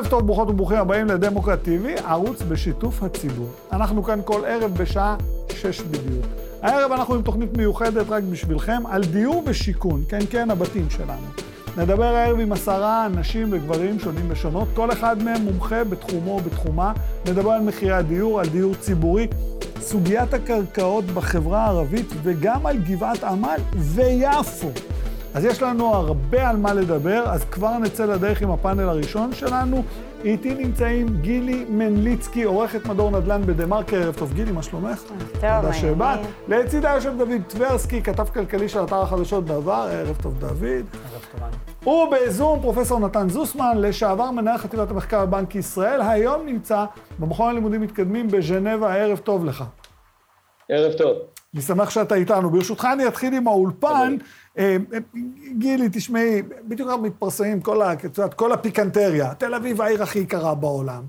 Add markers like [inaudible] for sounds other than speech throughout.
ערב טוב, ברוכות וברוכים הבאים לדמוקרט TV, ערוץ בשיתוף הציבור. אנחנו כאן כל ערב בשעה שש בדיוק. הערב אנחנו עם תוכנית מיוחדת רק בשבילכם על דיור ושיכון, כן כן, הבתים שלנו. נדבר הערב עם עשרה נשים וגברים שונים ושונות, כל אחד מהם מומחה בתחומו ובתחומה. נדבר על מחירי הדיור, על דיור ציבורי, סוגיית הקרקעות בחברה הערבית וגם על גבעת עמל ויפו. אז יש לנו הרבה על מה לדבר, אז כבר נצא לדרך עם הפאנל הראשון שלנו. איתי נמצאים גילי מנליצקי, עורכת מדור נדל"ן בדה-מרקר. ערב טוב, גילי, מה שלומך? טוב, מה תודה שבאת. לצידה יושב דוד טברסקי, כתב כלכלי של אתר החדשות בעבר. ערב טוב, דוד. ערב טוב. ובזום פרופסור נתן זוסמן, לשעבר מנהל חטיבת המחקר בבנק ישראל, היום נמצא במכון הלימודים מתקדמים בז'נבה. ערב טוב לך. ערב טוב. אני שמח שאתה איתנו. ברשותך אני אתחיל עם האולפן. אה, גילי, תשמעי, בדיוק אנחנו מתפרסמים כל, ה, כל הפיקנטריה. תל אביב העיר הכי יקרה בעולם.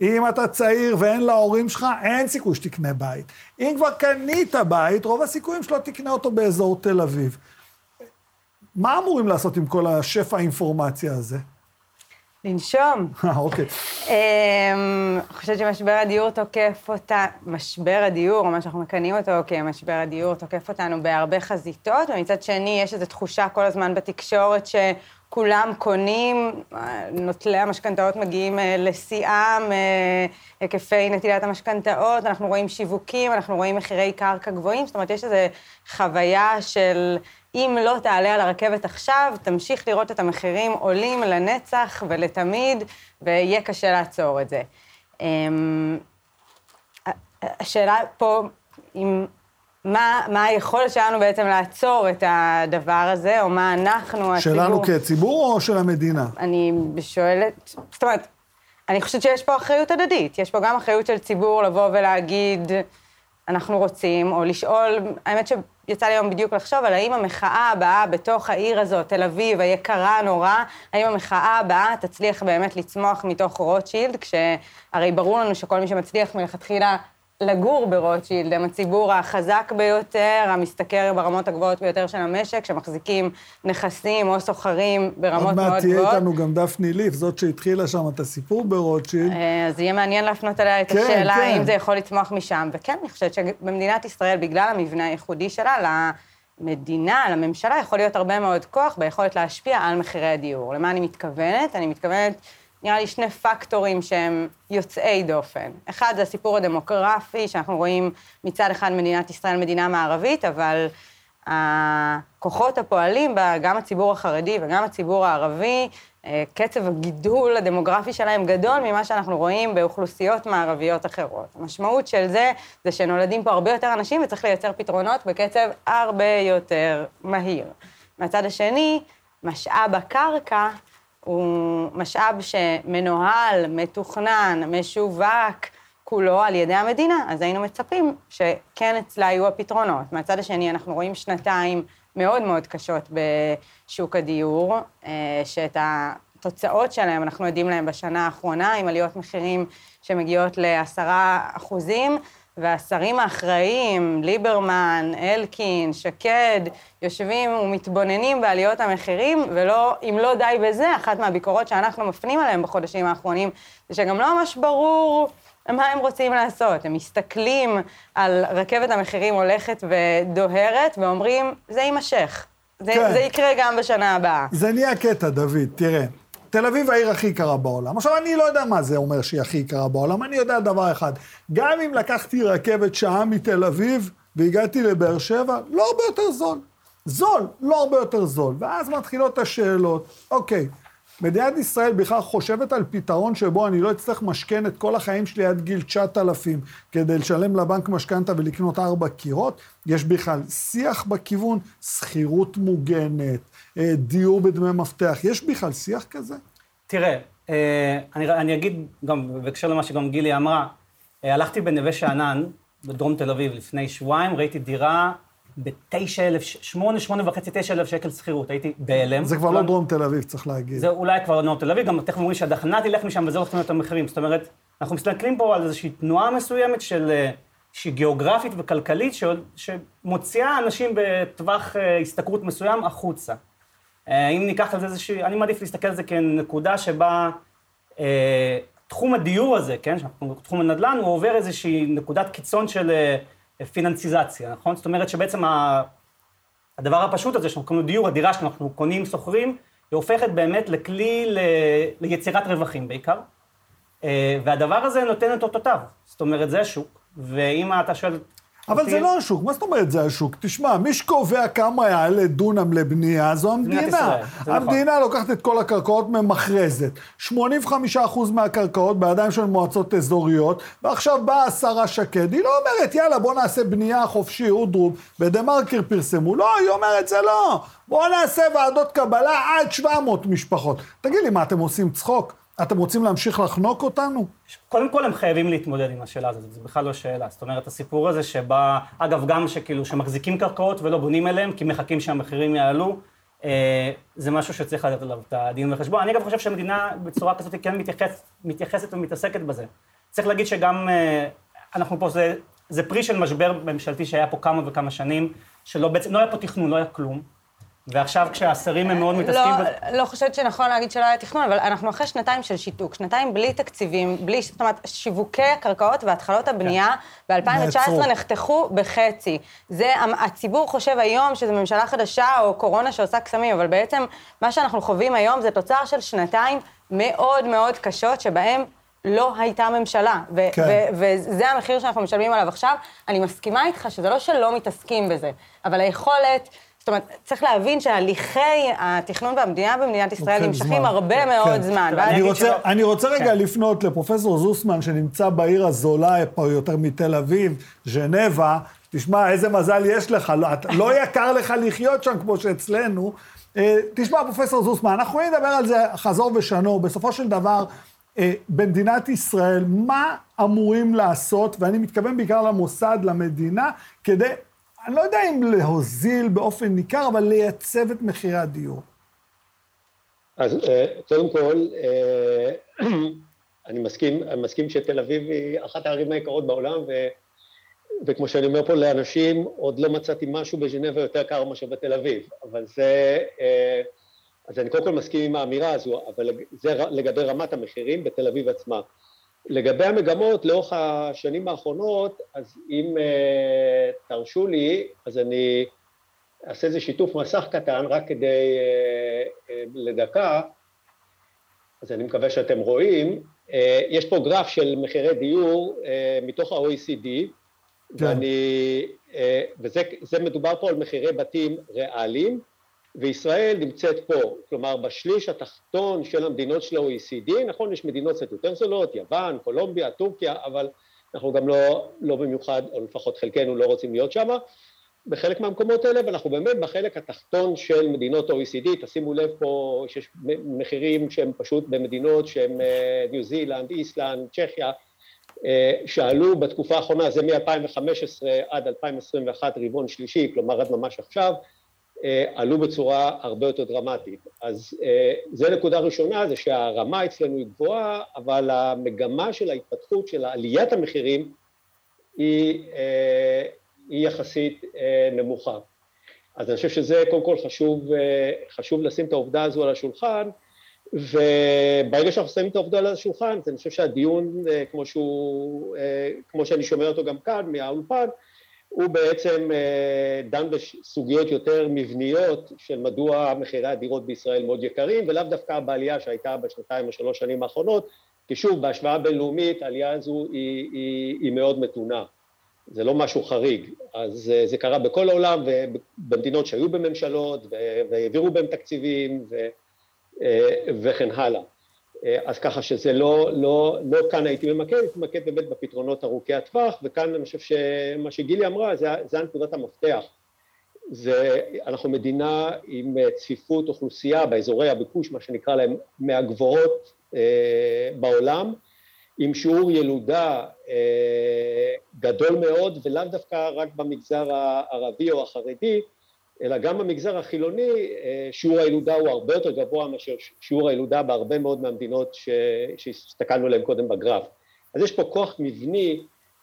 אם אתה צעיר ואין להורים שלך, אין סיכוי שתקנה בית. אם כבר קנית בית, רוב הסיכויים שלא תקנה אותו באזור תל אביב. מה אמורים לעשות עם כל השפע האינפורמציה הזה? לנשום. [laughs] אה, אוקיי. אני חושבת שמשבר הדיור תוקף אותה, משבר הדיור, או מה שאנחנו מכנים אותו כמשבר הדיור, תוקף אותנו בהרבה חזיתות, ומצד שני יש איזו תחושה כל הזמן בתקשורת שכולם קונים, נוטלי המשכנתאות מגיעים אה, לשיאם, אה, היקפי נטילת המשכנתאות, אנחנו רואים שיווקים, אנחנו רואים מחירי קרקע גבוהים, זאת אומרת, יש איזו חוויה של... אם לא תעלה על הרכבת עכשיו, תמשיך לראות את המחירים עולים לנצח ולתמיד, ויהיה קשה לעצור את זה. אמ, השאלה פה, אם, מה, מה היכולת שלנו בעצם לעצור את הדבר הזה, או מה אנחנו, הציבור... שלנו כציבור או של המדינה? אני שואלת, זאת אומרת, אני חושבת שיש פה אחריות הדדית. יש פה גם אחריות של ציבור לבוא ולהגיד, אנחנו רוצים, או לשאול, האמת ש... יצא לי היום בדיוק לחשוב על האם המחאה הבאה בתוך העיר הזאת, תל אביב, היקרה נורא, האם המחאה הבאה תצליח באמת לצמוח מתוך רוטשילד, כשהרי ברור לנו שכל מי שמצליח מלכתחילה לגור ברוטשילד, הם הציבור החזק ביותר, המשתכר ברמות הגבוהות ביותר של המשק, שמחזיקים נכסים או סוחרים ברמות מאוד גבוהות. עוד מעט תהיה איתנו גם דפני ליף, זאת שהתחילה שם את הסיפור ברוטשילד. אה, אז יהיה מעניין להפנות אליה את כן, השאלה כן. האם זה יכול לצמוח משם. וכן, אני חושבת שבמדינת ישראל, בגלל המבנה הייחודי שלה, למדינה, לממשלה, יכול להיות הרבה מאוד כוח ביכולת להשפיע על מחירי הדיור. למה אני מתכוונת? אני מתכוונת... נראה לי שני פקטורים שהם יוצאי דופן. אחד זה הסיפור הדמוגרפי, שאנחנו רואים מצד אחד מדינת ישראל מדינה מערבית, אבל הכוחות הפועלים בה, גם הציבור החרדי וגם הציבור הערבי, אה, קצב הגידול הדמוגרפי שלהם גדול ממה שאנחנו רואים באוכלוסיות מערביות אחרות. המשמעות של זה, זה שנולדים פה הרבה יותר אנשים וצריך לייצר פתרונות בקצב הרבה יותר מהיר. מהצד השני, משאב הקרקע הוא משאב שמנוהל, מתוכנן, משווק, כולו על ידי המדינה, אז היינו מצפים שכן אצלה יהיו הפתרונות. מהצד השני, אנחנו רואים שנתיים מאוד מאוד קשות בשוק הדיור, אה, שאת התוצאות שלהם אנחנו עדים להם בשנה האחרונה, עם עליות מחירים שמגיעות לעשרה אחוזים, והשרים האחראיים, ליברמן, אלקין, שקד, יושבים ומתבוננים בעליות המחירים, ולא, אם לא די בזה, אחת מהביקורות שאנחנו מפנים עליהם בחודשים האחרונים, זה שגם לא ממש ברור מה הם רוצים לעשות. הם מסתכלים על רכבת המחירים הולכת ודוהרת, ואומרים, זה יימשך. זה, כן. זה יקרה גם בשנה הבאה. זה נהיה קטע, דוד, תראה. תל אביב העיר הכי יקרה בעולם. עכשיו, אני לא יודע מה זה אומר שהיא הכי יקרה בעולם, אני יודע דבר אחד, גם אם לקחתי רכבת שעה מתל אביב והגעתי לבאר שבע, לא הרבה יותר זול. זול, לא הרבה יותר זול. ואז מתחילות השאלות, אוקיי, מדינת ישראל בכלל חושבת על פתרון שבו אני לא אצטרך משכן את כל החיים שלי עד גיל 9,000 כדי לשלם לבנק משכנתה ולקנות ארבע קירות? יש בכלל שיח בכיוון, שכירות מוגנת, דיור בדמי מפתח. יש בכלל שיח כזה? תראה, אה, אני, אני אגיד גם, בהקשר למה שגם גילי אמרה, אה, הלכתי בנווה שאנן, בדרום תל אביב, לפני שבועיים, ראיתי דירה בתשע אלף, שמונה, שמונה וחצי, תשע אלף שקל שכירות, הייתי בהלם. זה כבר לא דרום תל אביב, צריך להגיד. זה אולי כבר לא דרום תל אביב, גם תכף אומרים שהדחנה תלך משם וזה הולך להיות המחירים. זאת אומרת, אנחנו מסתכלים פה על איזושהי תנועה מסוימת של, שהיא גיאוגרפית וכלכלית, שמוציאה אנשים בטווח השתכרות מסוים החוצה. אה, אם ניקח על זה איזושהי, אני מעדיף להסתכל על זה כנקודה שבה אה, תחום הדיור הזה, כן, תחום הנדל"ן, הוא עובר איזושהי נקודת קיצון של אה, פיננסיזציה, נכון? זאת אומרת שבעצם הדבר הפשוט הזה שאנחנו קונים דיור, הדירה שאנחנו קונים, שוכרים, היא הופכת באמת לכלי ל... ליצירת רווחים בעיקר. אה, והדבר הזה נותן את אותותיו. זאת אומרת, זה השוק, ואם אתה שואל אבל זה לא השוק, מה זאת אומרת זה השוק? תשמע, מי שקובע כמה יעלה דונם לבנייה זו המדינה. נכון. המדינה לוקחת את כל הקרקעות, ממכרזת. 85% מהקרקעות בידיים של מועצות אזוריות, ועכשיו באה השרה שקד, היא לא אומרת, יאללה, בוא נעשה בנייה חופשי, אודרוב, בדה מרקר פרסמו. לא, היא אומרת, זה לא. בוא נעשה ועדות קבלה עד 700 משפחות. תגיד לי, מה, אתם עושים צחוק? אתם רוצים להמשיך לחנוק אותנו? קודם כל הם חייבים להתמודד עם השאלה הזאת, זה בכלל לא שאלה. זאת אומרת, הסיפור הזה שבא, אגב, גם שכאילו, שמחזיקים קרקעות ולא בונים אליהם, כי מחכים שהמחירים יעלו, אה, זה משהו שצריך לתת עליו את הדין וחשבון. אני אגב חושב שהמדינה בצורה כזאת כן מתייחס, מתייחסת ומתעסקת בזה. צריך להגיד שגם, אה, אנחנו פה, זה, זה פרי של משבר ממשלתי שהיה פה כמה וכמה שנים, שלא בעצם, לא היה פה תכנון, לא היה כלום. ועכשיו כשהשרים הם מאוד מתעסקים... לא, לא חושבת שנכון להגיד שלא היה תכנון, אבל אנחנו אחרי שנתיים של שיתוק, שנתיים בלי תקציבים, בלי, זאת אומרת, שיווקי הקרקעות והתחלות הבנייה כן. ב-2019 נחתכו בחצי. זה, הציבור חושב היום שזו ממשלה חדשה או קורונה שעושה קסמים, אבל בעצם מה שאנחנו חווים היום זה תוצר של שנתיים מאוד מאוד קשות, שבהם לא הייתה ממשלה, ו- כן. ו- וזה המחיר שאנחנו משלמים עליו עכשיו. אני מסכימה איתך שזה לא שלא מתעסקים בזה, אבל היכולת... זאת אומרת, צריך להבין שהליכי התכנון והמדינה במדינת ישראל נמשכים הרבה כן, מאוד כן. זמן. אני רוצה, שלא... אני רוצה רגע כן. לפנות לפרופסור זוסמן, שנמצא בעיר הזולה פה יותר מתל אביב, ז'נבה. תשמע, איזה מזל יש לך, לא, לא יקר לך לחיות שם כמו שאצלנו. אה, תשמע, פרופסור זוסמן, אנחנו יכולים לדבר על זה חזור ושנו. בסופו של דבר, אה, במדינת ישראל, מה אמורים לעשות, ואני מתכוון בעיקר למוסד, למדינה, כדי אני לא יודע אם להוזיל באופן ניכר, אבל לייצב את מחירי הדיור. אז אה, קודם כל, אה, [clears throat] אני מסכים, אני מסכים שתל אביב היא אחת הערים היקרות בעולם, ו, וכמו שאני אומר פה לאנשים, עוד לא מצאתי משהו בז'נבה יותר קר מאשר בתל אביב, אבל זה, אה, אז אני קודם כל מסכים עם האמירה הזו, אבל זה לגבי רמת המחירים בתל אביב עצמה. לגבי המגמות לאורך השנים האחרונות, אז אם uh, תרשו לי, אז אני אעשה איזה שיתוף מסך קטן רק כדי uh, uh, לדקה, אז אני מקווה שאתם רואים. Uh, יש פה גרף של מחירי דיור uh, מתוך ה-OECD, כן. ואני, uh, וזה מדובר פה על מחירי בתים ריאליים, וישראל נמצאת פה, כלומר בשליש התחתון של המדינות של ה-OECD, נכון, יש מדינות קצת יותר זולות, יוון, קולומביה, טורקיה, אבל אנחנו גם לא, לא במיוחד, או לפחות חלקנו לא רוצים להיות שם, בחלק מהמקומות האלה, ואנחנו באמת בחלק התחתון של מדינות ה-OECD, תשימו לב פה שיש מחירים שהם פשוט במדינות שהם אה, ניו זילנד, איסלנד, צ'כיה, אה, שעלו בתקופה האחרונה, זה מ-2015 עד 2021 רבעון שלישי, כלומר עד ממש עכשיו, עלו בצורה הרבה יותר דרמטית. אז אה, זו נקודה ראשונה, זה שהרמה אצלנו היא גבוהה, אבל המגמה של ההתפתחות של עליית המחירים היא, אה, היא יחסית נמוכה. אז אני חושב שזה קודם כל חשוב, חשוב לשים את העובדה הזו על השולחן, וברגע שאנחנו שמים את העובדה על השולחן, אז אני חושב שהדיון, כמו שהוא, כמו שאני שומע אותו גם כאן מהאולפן, הוא בעצם אה, דן בסוגיות יותר מבניות של מדוע מחירי הדירות בישראל מאוד יקרים ולאו דווקא בעלייה שהייתה בשנתיים או שלוש שנים האחרונות כי שוב בהשוואה בינלאומית העלייה הזו היא, היא, היא מאוד מתונה. זה לא משהו חריג. אז אה, זה קרה בכל העולם ובמדינות שהיו בממשלות והעבירו בהם תקציבים ו, אה, וכן הלאה. אה, אז ככה שזה לא, לא, לא כאן הייתי ממקד, הייתי ממקד באמת בפתרונות ארוכי הטווח, וכאן אני חושב שמה שגילי אמרה, זה, זה הנקודת המפתח. זה, אנחנו מדינה עם צפיפות אוכלוסייה באזורי הביקוש, מה שנקרא להם, מהגבוהות אה, בעולם, עם שיעור ילודה אה, גדול מאוד, ולאו דווקא רק במגזר הערבי או החרדי, אלא גם במגזר החילוני אה, שיעור הילודה הוא הרבה יותר גבוה מאשר שיעור הילודה בהרבה מאוד מהמדינות שהסתכלנו עליהן קודם בגרף. אז יש פה כוח מבני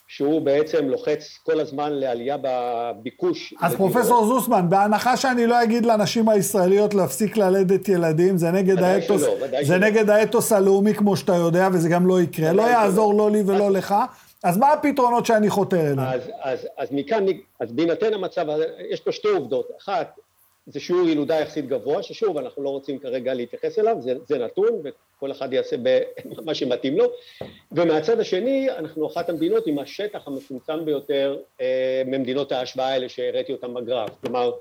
שהוא בעצם לוחץ כל הזמן לעלייה בביקוש. אז פרופסור זוסמן, בהנחה שאני לא אגיד לנשים הישראליות להפסיק ללדת ילדים, זה נגד האתוס, שלא, זה שלא. נגד האתוס הלאומי כמו שאתה יודע, וזה גם לא יקרה, לא יעזור לא לי ולא לך, אז מה הפתרונות שאני חותר אליהם? אז, אז, אז מכאן, אז בהינתן המצב, יש פה שתי עובדות, אחת, זה שיעור ילודה יחסית גבוה, ששוב, אנחנו לא רוצים כרגע להתייחס אליו, זה, זה נתון, וכל אחד יעשה [laughs] מה שמתאים לו. ומהצד השני, אנחנו אחת המדינות עם השטח המצומצם ביותר אה, ממדינות ההשוואה האלה שהראיתי אותן בגרף. כלומר,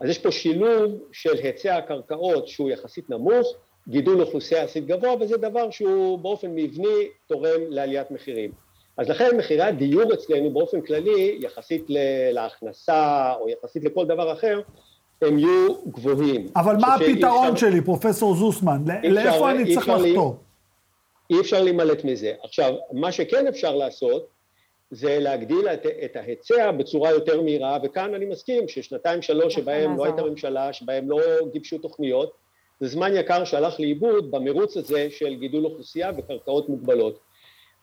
אז יש פה שילוב של היצע הקרקעות שהוא יחסית נמוך, גידול אוכלוסייה יחסית גבוה, וזה דבר שהוא באופן מבני תורם לעליית מחירים. אז לכן מחירי הדיור אצלנו באופן כללי, יחסית להכנסה או יחסית לכל דבר אחר, הם יהיו גבוהים. אבל מה הפתרון אפשר... שלי, פרופסור זוסמן? לאיפה אני צריך לחתור? אי אפשר להימלט מזה. עכשיו, מה שכן אפשר לעשות, זה להגדיל את, את ההיצע בצורה יותר מהירה, וכאן אני מסכים ששנתיים שלוש שבהם לא הייתה ממשלה, שבהם לא גיבשו תוכניות, זה זמן יקר שהלך לאיבוד במרוץ הזה של גידול אוכלוסייה וקרקעות מוגבלות.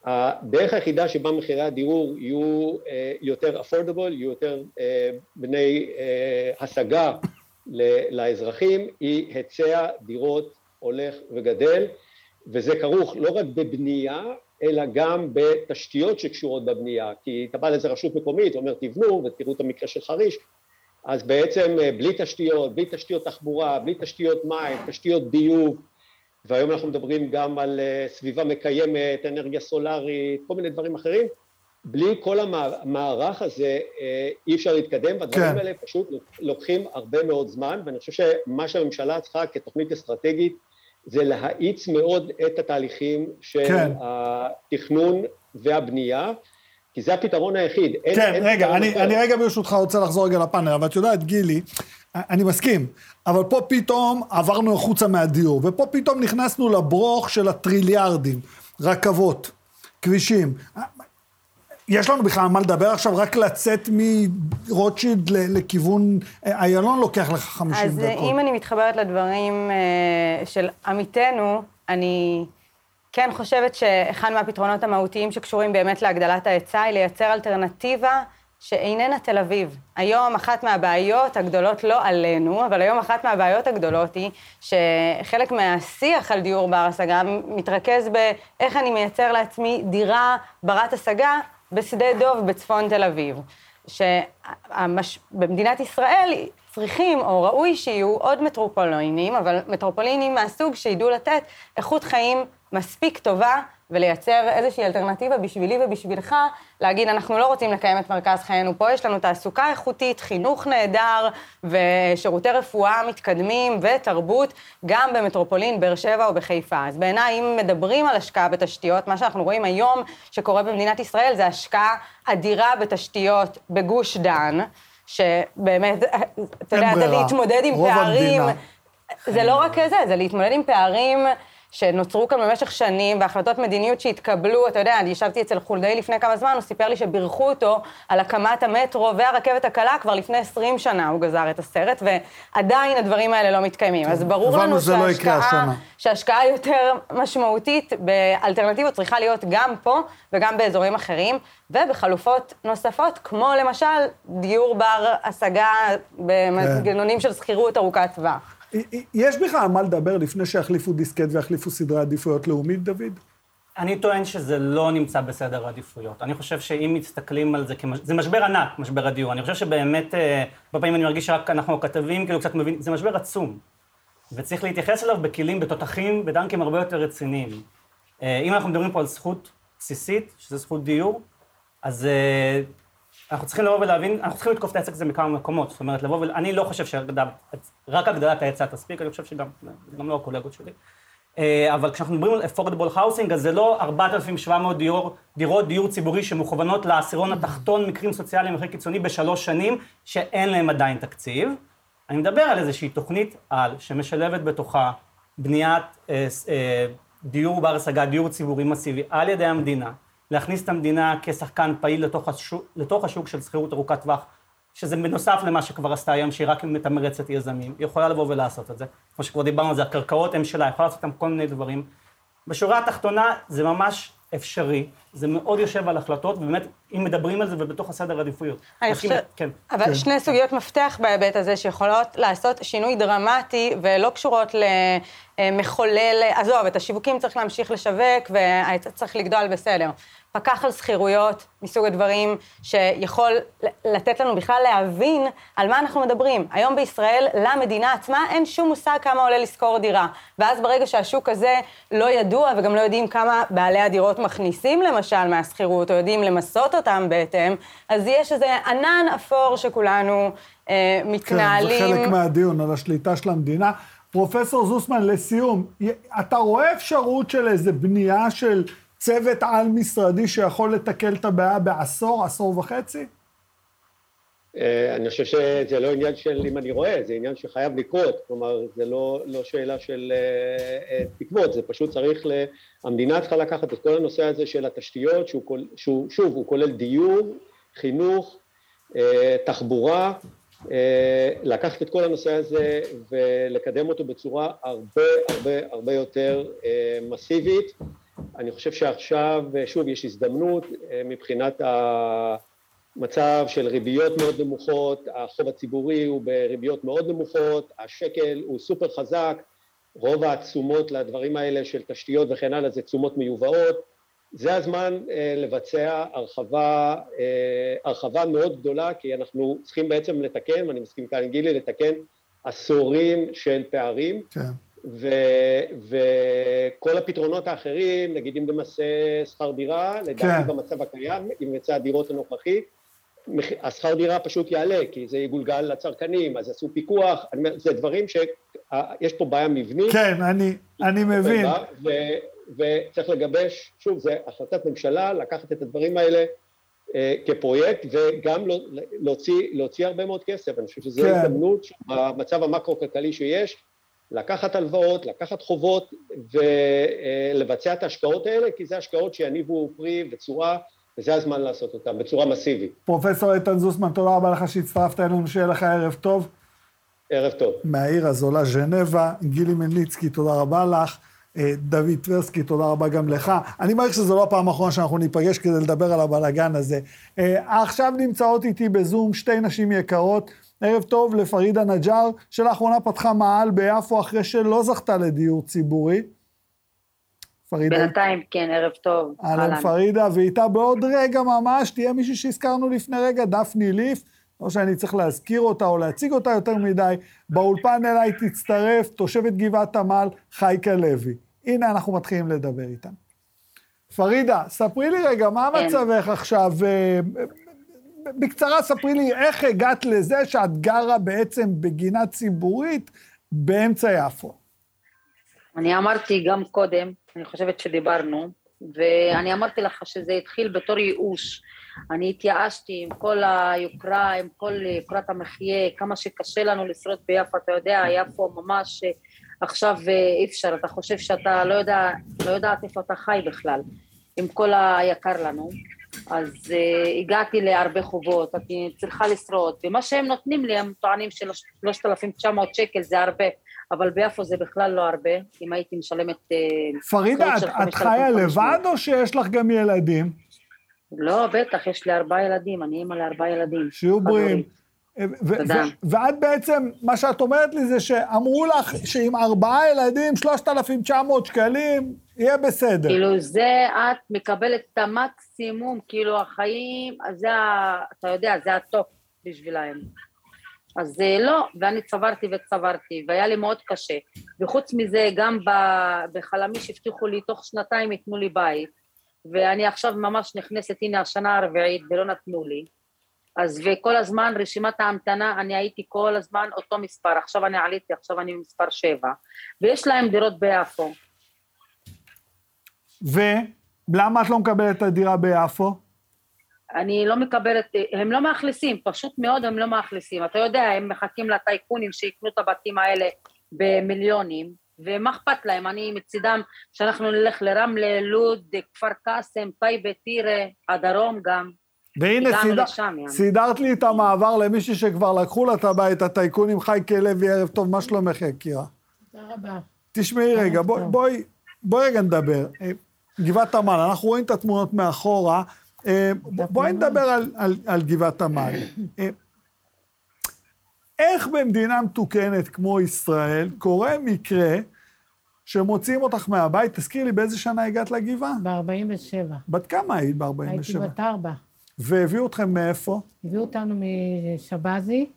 הדרך היחידה שבה מחירי הדיור יהיו אה, יותר אפורדבול, יהיו יותר אה, בני אה, השגה לאזרחים, היא היצע דירות הולך וגדל, וזה כרוך לא רק בבנייה, אלא גם בתשתיות שקשורות בבנייה, כי אתה בא לאיזה רשות מקומית, אומר תבנו, ותראו את המקרה של חריש, אז בעצם בלי תשתיות, בלי תשתיות תחבורה, בלי תשתיות מים, תשתיות ביוב, והיום אנחנו מדברים גם על אה, סביבה מקיימת, אנרגיה סולארית, כל מיני דברים אחרים. בלי כל המערך הזה אה, אי אפשר להתקדם, והדברים כן. האלה פשוט לוקחים הרבה מאוד זמן, ואני חושב שמה שהממשלה צריכה כתוכנית אסטרטגית זה להאיץ מאוד את התהליכים של כן. התכנון והבנייה, כי זה הפתרון היחיד. כן, אין רגע, אני, אני רגע ברשותך רוצה לחזור רגע לפאנל, אבל את יודעת, גילי, אני מסכים, אבל פה פתאום עברנו החוצה מהדיור, ופה פתאום נכנסנו לברוך של הטריליארדים, רכבות, כבישים. יש לנו בכלל מה לדבר עכשיו, רק לצאת מרוטשילד לכיוון איילון לוקח לך 50 דקות. אז אם אני מתחברת לדברים אה, של עמיתנו, אני כן חושבת שאחד מהפתרונות המהותיים שקשורים באמת להגדלת ההיצע היא לייצר אלטרנטיבה שאיננה תל אביב. היום אחת מהבעיות הגדולות, לא עלינו, אבל היום אחת מהבעיות הגדולות היא שחלק מהשיח על דיור בר השגה מתרכז באיך אני מייצר לעצמי דירה ברת השגה בשדה דוב בצפון תל אביב. שבמדינת ישראל צריכים או ראוי שיהיו עוד מטרופולינים, אבל מטרופולינים מהסוג שידעו לתת איכות חיים מספיק טובה ולייצר איזושהי אלטרנטיבה בשבילי ובשבילך, להגיד, אנחנו לא רוצים לקיים את מרכז חיינו פה, יש לנו תעסוקה איכותית, חינוך נהדר ושירותי רפואה מתקדמים ותרבות, גם במטרופולין באר שבע או בחיפה. אז בעיניי, אם מדברים על השקעה בתשתיות, מה שאנחנו רואים היום שקורה במדינת ישראל זה השקעה אדירה בתשתיות בגוש דן, שבאמת, אתה יודע, זה להתמודד עם פערים. המדינה. זה לא רק זה, זה להתמודד עם פערים שנוצרו כאן במשך שנים, והחלטות מדיניות שהתקבלו, אתה יודע, אני ישבתי אצל חולדאי לפני כמה זמן, הוא סיפר לי שבירכו אותו על הקמת המטרו והרכבת הקלה כבר לפני 20 20 הוא גזר את הסרט, ועדיין הדברים האלה לא מתקיימים. אז ברור לנו לא שההשקעה, לא שהשקעה יותר משמעותית באלטרנטיבות צריכה להיות גם פה וגם באזורים אחרים, ובחלופות נוספות, כמו למשל דיור בר השגה במנגנונים כן. של שכירות ארוכת טווח. יש בכלל מה לדבר לפני שיחליפו דיסקט ויחליפו סדרי עדיפויות לאומית, דוד? אני טוען שזה לא נמצא בסדר העדיפויות. אני חושב שאם מסתכלים על זה, כמש... זה משבר ענק, משבר הדיור. אני חושב שבאמת, אה, הרבה פעמים אני מרגיש שרק אנחנו הכתבים כאילו קצת מבינים, זה משבר עצום. וצריך להתייחס אליו בכלים, בתותחים, בדנקים הרבה יותר רציניים. אה, אם אנחנו מדברים פה על זכות בסיסית, שזה זכות דיור, אז אה, אנחנו צריכים לבוא ולהבין, אנחנו צריכים לתקוף את העסק הזה מכמה מקומות. זאת אומרת, לבוא ול... אני לא חושב שרק הגדלת ההיצע תספיק, אני חושב שגם, גם לא הקולגות שלי. אה, אבל כשאנחנו מדברים על affordable housing, אז זה לא 4,700 דיור, דירות דיור ציבורי שמוכוונות לעשירון התחתון, מקרים סוציאליים הכי קיצוני בשלוש שנים, שאין להם עדיין תקציב. אני מדבר על איזושהי תוכנית על, שמשלבת בתוכה בניית אה, אה, דיור בר השגה, דיור ציבורי מסיבי, על ידי המדינה, להכניס את המדינה כשחקן פעיל לתוך השוק, לתוך השוק של שכירות ארוכת טווח, שזה בנוסף למה שכבר עשתה היום, שהיא רק מתמרצת יזמים, היא יכולה לבוא ולעשות את זה. כמו שכבר דיברנו על זה, הקרקעות הן שלה, היא יכולה לעשות איתם כל מיני דברים. בשורה התחתונה זה ממש אפשרי, זה מאוד יושב על החלטות, ובאמת, אם מדברים על זה ובתוך הסדר העדיפויות. אני חושבת, כן. אבל כן. שני סוגיות מפתח בהיבט הזה שיכולות לעשות שינוי דרמטי ולא קשורות למחולל, עזוב, את השיווקים צריך להמשיך לשווק וצריך לגדול בסדר. פקח על שכירויות, מסוג הדברים שיכול לתת לנו בכלל להבין על מה אנחנו מדברים. היום בישראל, למדינה עצמה, אין שום מושג כמה עולה לשכור דירה. ואז ברגע שהשוק הזה לא ידוע וגם לא יודעים כמה בעלי הדירות מכניסים למשל מהשכירות, או יודעים למסות אותם בהתאם, אז יש איזה ענן אפור שכולנו אה, מתנהלים. כן, זה חלק מהדיון על השליטה של המדינה. פרופסור זוסמן, לסיום, אתה רואה אפשרות של איזה בנייה של צוות על-משרדי שיכול לתקל את הבעיה בעשור, עשור וחצי? אה, אני חושב שזה לא עניין של אם אני רואה, זה עניין שחייב לקרות, כלומר זה לא, לא שאלה של uh, תקוות, זה פשוט צריך, ל... המדינה צריכה לקחת את כל הנושא הזה של התשתיות, שהוא, שהוא שוב, הוא כולל דיור, חינוך, תחבורה, לקחת את כל הנושא הזה ולקדם אותו בצורה הרבה הרבה הרבה יותר מסיבית. אני חושב שעכשיו, שוב, יש הזדמנות אה, מבחינת המצב של ריביות מאוד נמוכות, החוב הציבורי הוא בריביות מאוד נמוכות, השקל הוא סופר חזק, רוב התשומות לדברים האלה של תשתיות וכן הלאה זה תשומות מיובאות, זה הזמן אה, לבצע הרחבה, אה, הרחבה מאוד גדולה כי אנחנו צריכים בעצם לתקן, ואני מסכים כאן עם גילי, לתקן עשורים של פערים. כן. ו, וכל הפתרונות האחרים, נגיד אם במסה שכר דירה, לדעתי כן. במצב הקיים, עם היצע הדירות הנוכחי, השכר דירה פשוט יעלה, כי זה יגולגל לצרכנים, אז עשו פיקוח, זה דברים שיש פה בעיה מבנית. כן, אני, אני מבין. ו, וצריך לגבש, שוב, זה החלטת ממשלה, לקחת את הדברים האלה אה, כפרויקט, וגם לא, להוציא, להוציא הרבה מאוד כסף, אני חושב שזו כן. הזדמנות במצב המקרו-כלכלי שיש, לקחת הלוואות, לקחת חובות ולבצע את ההשקעות האלה, כי זה השקעות שיניבו פרי וצורה, וזה הזמן לעשות אותן בצורה מסיבית. פרופסור איתן זוסמן, תודה רבה לך שהצטרפת אלינו, שיהיה לך ערב טוב. ערב טוב. מהעיר הזולה ז'נבה, גילי מליצקי, תודה רבה לך. אה, דוד טברסקי, תודה רבה גם לך. אני מעריך שזו לא הפעם האחרונה שאנחנו ניפגש כדי לדבר על הבלאגן הזה. אה, עכשיו נמצאות איתי בזום שתי נשים יקרות. ערב טוב לפרידה נג'אר, שלאחרונה פתחה מעל ביפו אחרי שלא זכתה לדיור ציבורי. פרידה. בינתיים, כן, ערב טוב. אהלן פרידה, ואיתה בעוד רגע ממש תהיה מישהי שהזכרנו לפני רגע, דפני ליף, לא שאני צריך להזכיר אותה או להציג אותה יותר מדי, באולפן אליי תצטרף תושבת גבעת עמל, חייקה לוי. הנה אנחנו מתחילים לדבר איתה. פרידה, ספרי לי רגע, מה כן. מצבך עכשיו? אה, בקצרה ספרי לי איך הגעת לזה שאת גרה בעצם בגינה ציבורית באמצע יפו. אני אמרתי גם קודם, אני חושבת שדיברנו, ואני אמרתי לך שזה התחיל בתור ייאוש. אני התייאשתי עם כל היוקרה, עם כל יוקרת המחיה, כמה שקשה לנו לשרוד ביפו, אתה יודע, יפו ממש עכשיו אי אפשר, אתה חושב שאתה לא יודע, לא יודעת איפה אתה חי בכלל, עם כל היקר לנו. אז uh, הגעתי להרבה חובות, אני צריכה לשרוד, ומה שהם נותנים לי, הם טוענים של 3,900 שקל זה הרבה, אבל ביפו זה בכלל לא הרבה, אם הייתי משלמת... Uh, פרידה, את, את חיה לבד או שיש לך גם ילדים? לא, בטח, יש לי ארבעה ילדים, אני אימא לארבעה ילדים. שיהיו בריאים. ואת בעצם, מה שאת אומרת לי זה שאמרו לך שעם ארבעה ילדים, 3,900 שקלים, יהיה בסדר. כאילו, זה, את מקבלת את המקסימום, כאילו, החיים, זה, אתה יודע, זה הטופ בשבילהם. אז לא, ואני צברתי וצברתי, והיה לי מאוד קשה. וחוץ מזה, גם בחלמיש הבטיחו לי, תוך שנתיים ייתנו לי בית, ואני עכשיו ממש נכנסת, הנה השנה הרביעית, ולא נתנו לי. אז וכל הזמן רשימת ההמתנה, אני הייתי כל הזמן אותו מספר, עכשיו אני עליתי, עכשיו אני מספר שבע, ויש להם דירות ביפו. ולמה את לא מקבלת את הדירה ביפו? אני לא מקבלת, הם לא מאכלסים, פשוט מאוד הם לא מאכלסים. אתה יודע, הם מחכים לטייקונים שיקנו את הבתים האלה במיליונים, ומה אכפת להם? אני מצידם שאנחנו נלך לרמלה, לוד, כפר קאסם, טייבה, טירה, הדרום גם. והנה, סידר, לשם, סידרת לי את המעבר למישהי שכבר לקחו לה את הבית, הטייקונים חייקה לוי, ערב טוב, מה שלומך, יקירה? תודה רבה. תשמעי רגע, בואי, בואי, בואי רגע נדבר. אה, גבעת עמל, אנחנו רואים את התמונות מאחורה. אה, בואי נדבר על, על, על גבעת עמל. אה, איך במדינה מתוקנת כמו ישראל קורה מקרה שמוציאים אותך מהבית, תזכירי לי באיזה שנה הגעת לגבעה? ב-47. בת כמה היית ב-47? הייתי בת ארבע. והביאו אתכם מאיפה? הביאו אותנו משבזי,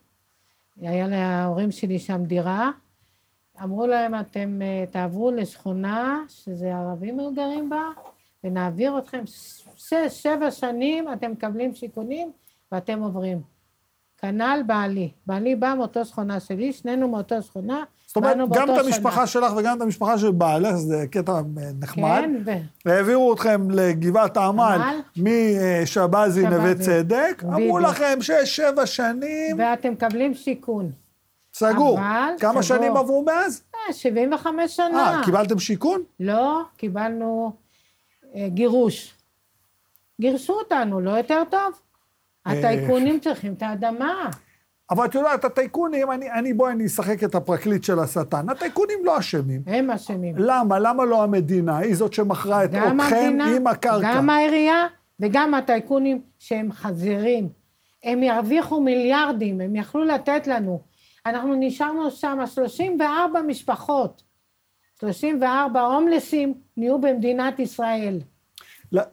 היה להורים שלי שם דירה. אמרו להם, אתם אה, תעברו לשכונה שזה ערבים גרים בה, ונעביר אתכם שש, שבע שנים, אתם מקבלים שיכונים ואתם עוברים. כנ"ל בעלי. בעלי בא מאותו שכונה שלי, שנינו מאותו שכונה, זאת אומרת, גם את המשפחה שלך וגם את המשפחה של בעלך, זה קטע אה, נחמד. כן, ו... והעבירו אתכם לגבעת העמל משבזי נווה צדק, אמרו לכם שש, שבע שנים. ואתם מקבלים שיכון. סגור. כמה סגור. שנים עברו מאז? 75 אה, שנה. אה, קיבלתם שיכון? לא, קיבלנו אה, גירוש. גירשו אותנו, לא יותר טוב? אה, הטייקונים צריכים את האדמה. אבל את יודעת, הטייקונים, אני, אני בואי אני אשחק את הפרקליט של השטן. הטייקונים לא אשמים. הם אשמים. למה? למה לא המדינה? היא זאת שמכרה את אתכם עם הקרקע. גם העירייה וגם הטייקונים שהם חזירים. הם ירוויחו מיליארדים, הם יכלו לתת לנו. אנחנו נשארנו שם 34 משפחות. 34 הומלסים נהיו במדינת ישראל.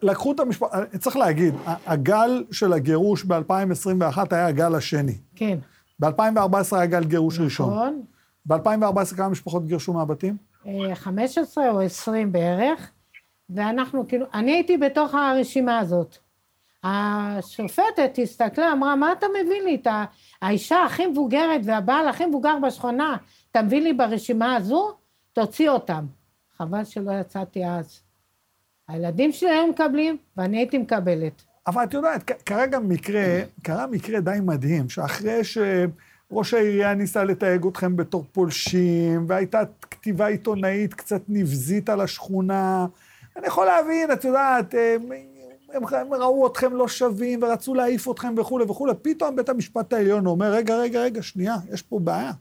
לקחו את המשפחה, צריך להגיד, הגל של הגירוש ב-2021 היה הגל השני. כן. ב-2014 היה גל גירוש נכון. ראשון. ב-2014 כמה משפחות גירשו מהבתים? 15 אה, או 20 בערך, ואנחנו כאילו, אני הייתי בתוך הרשימה הזאת. השופטת הסתכלה, אמרה, מה אתה מביא לי את האישה הכי מבוגרת והבעל הכי מבוגר בשכונה, אתה מביא לי ברשימה הזו? תוציא אותם. חבל שלא יצאתי אז. הילדים שלי היו מקבלים, ואני הייתי מקבלת. אבל את יודעת, כרגע מקרה, קרה מקרה די מדהים, שאחרי שראש העירייה ניסה לתייג אתכם בתור פולשים, והייתה כתיבה עיתונאית קצת נבזית על השכונה, אני יכול להבין, את יודעת, הם, הם, הם ראו אתכם לא שווים ורצו להעיף אתכם וכולי וכולי, פתאום בית המשפט העליון אומר, רגע, רגע, רגע, שנייה, יש פה בעיה.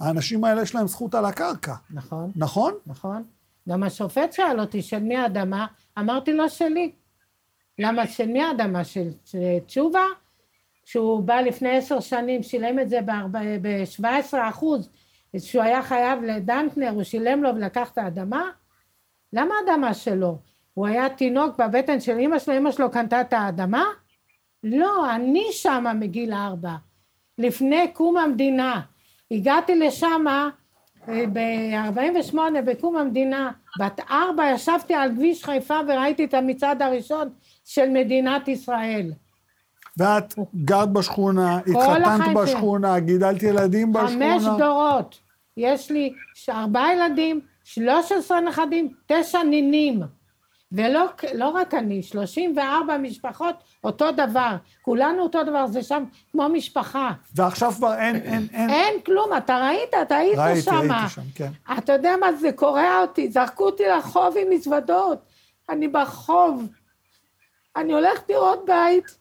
האנשים האלה יש להם זכות על הקרקע. נכון. נכון? נכון. גם השופט שאל אותי, של מי האדמה? אמרתי לו, שלי. למה, של מי האדמה? של, של תשובה? שהוא בא לפני עשר שנים, שילם את זה ב-17 אחוז, שהוא היה חייב לדנקנר, הוא שילם לו ולקח את האדמה? למה האדמה שלו? הוא היה תינוק בבטן של אמא שלו, אמא שלו קנתה את האדמה? לא, אני שמה מגיל ארבע, לפני קום המדינה. הגעתי לשמה ב-48' בקום המדינה, בת ארבע ישבתי על כביש חיפה וראיתי את המצעד הראשון של מדינת ישראל. ואת גרת בשכונה, התחתנת בשכונה, גידלת ילדים בשכונה. חמש דורות. יש לי ארבעה ילדים, שלוש עשרה נכדים, תשע נינים. ולא לא רק אני, 34 משפחות, אותו דבר. כולנו אותו דבר, זה שם כמו משפחה. ועכשיו כבר אין, אין, אין. אין כלום, אתה ראית, אתה היית שם. ראיתי, ראיתי שם, כן. אתה יודע מה, זה קורע אותי, זרקו אותי לחוב עם מזוודות. אני בחוב. אני הולכת לראות בית.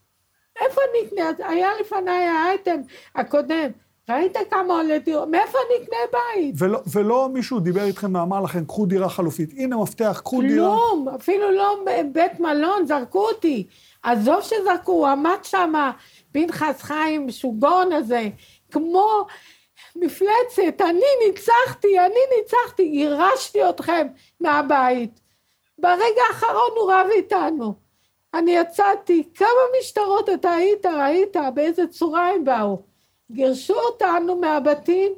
איפה אני אקנה? היה לפניי האייטם הקודם. ראית כמה עולה דירה? מאיפה אני אקנה בית? ולא, ולא מישהו דיבר איתכם ואמר לכם, קחו דירה חלופית. הנה מפתח, קחו דירה. כלום, אפילו לא בית מלון, זרקו אותי. עזוב שזרקו, הוא עמד שם, פנחס חיים, שוגון הזה, כמו מפלצת, אני ניצחתי, אני ניצחתי, גירשתי אתכם מהבית. ברגע האחרון הוא רב איתנו. אני יצאתי, כמה משטרות אתה היית, ראית, באיזה צורה הם באו. גירשו אותנו מהבתים,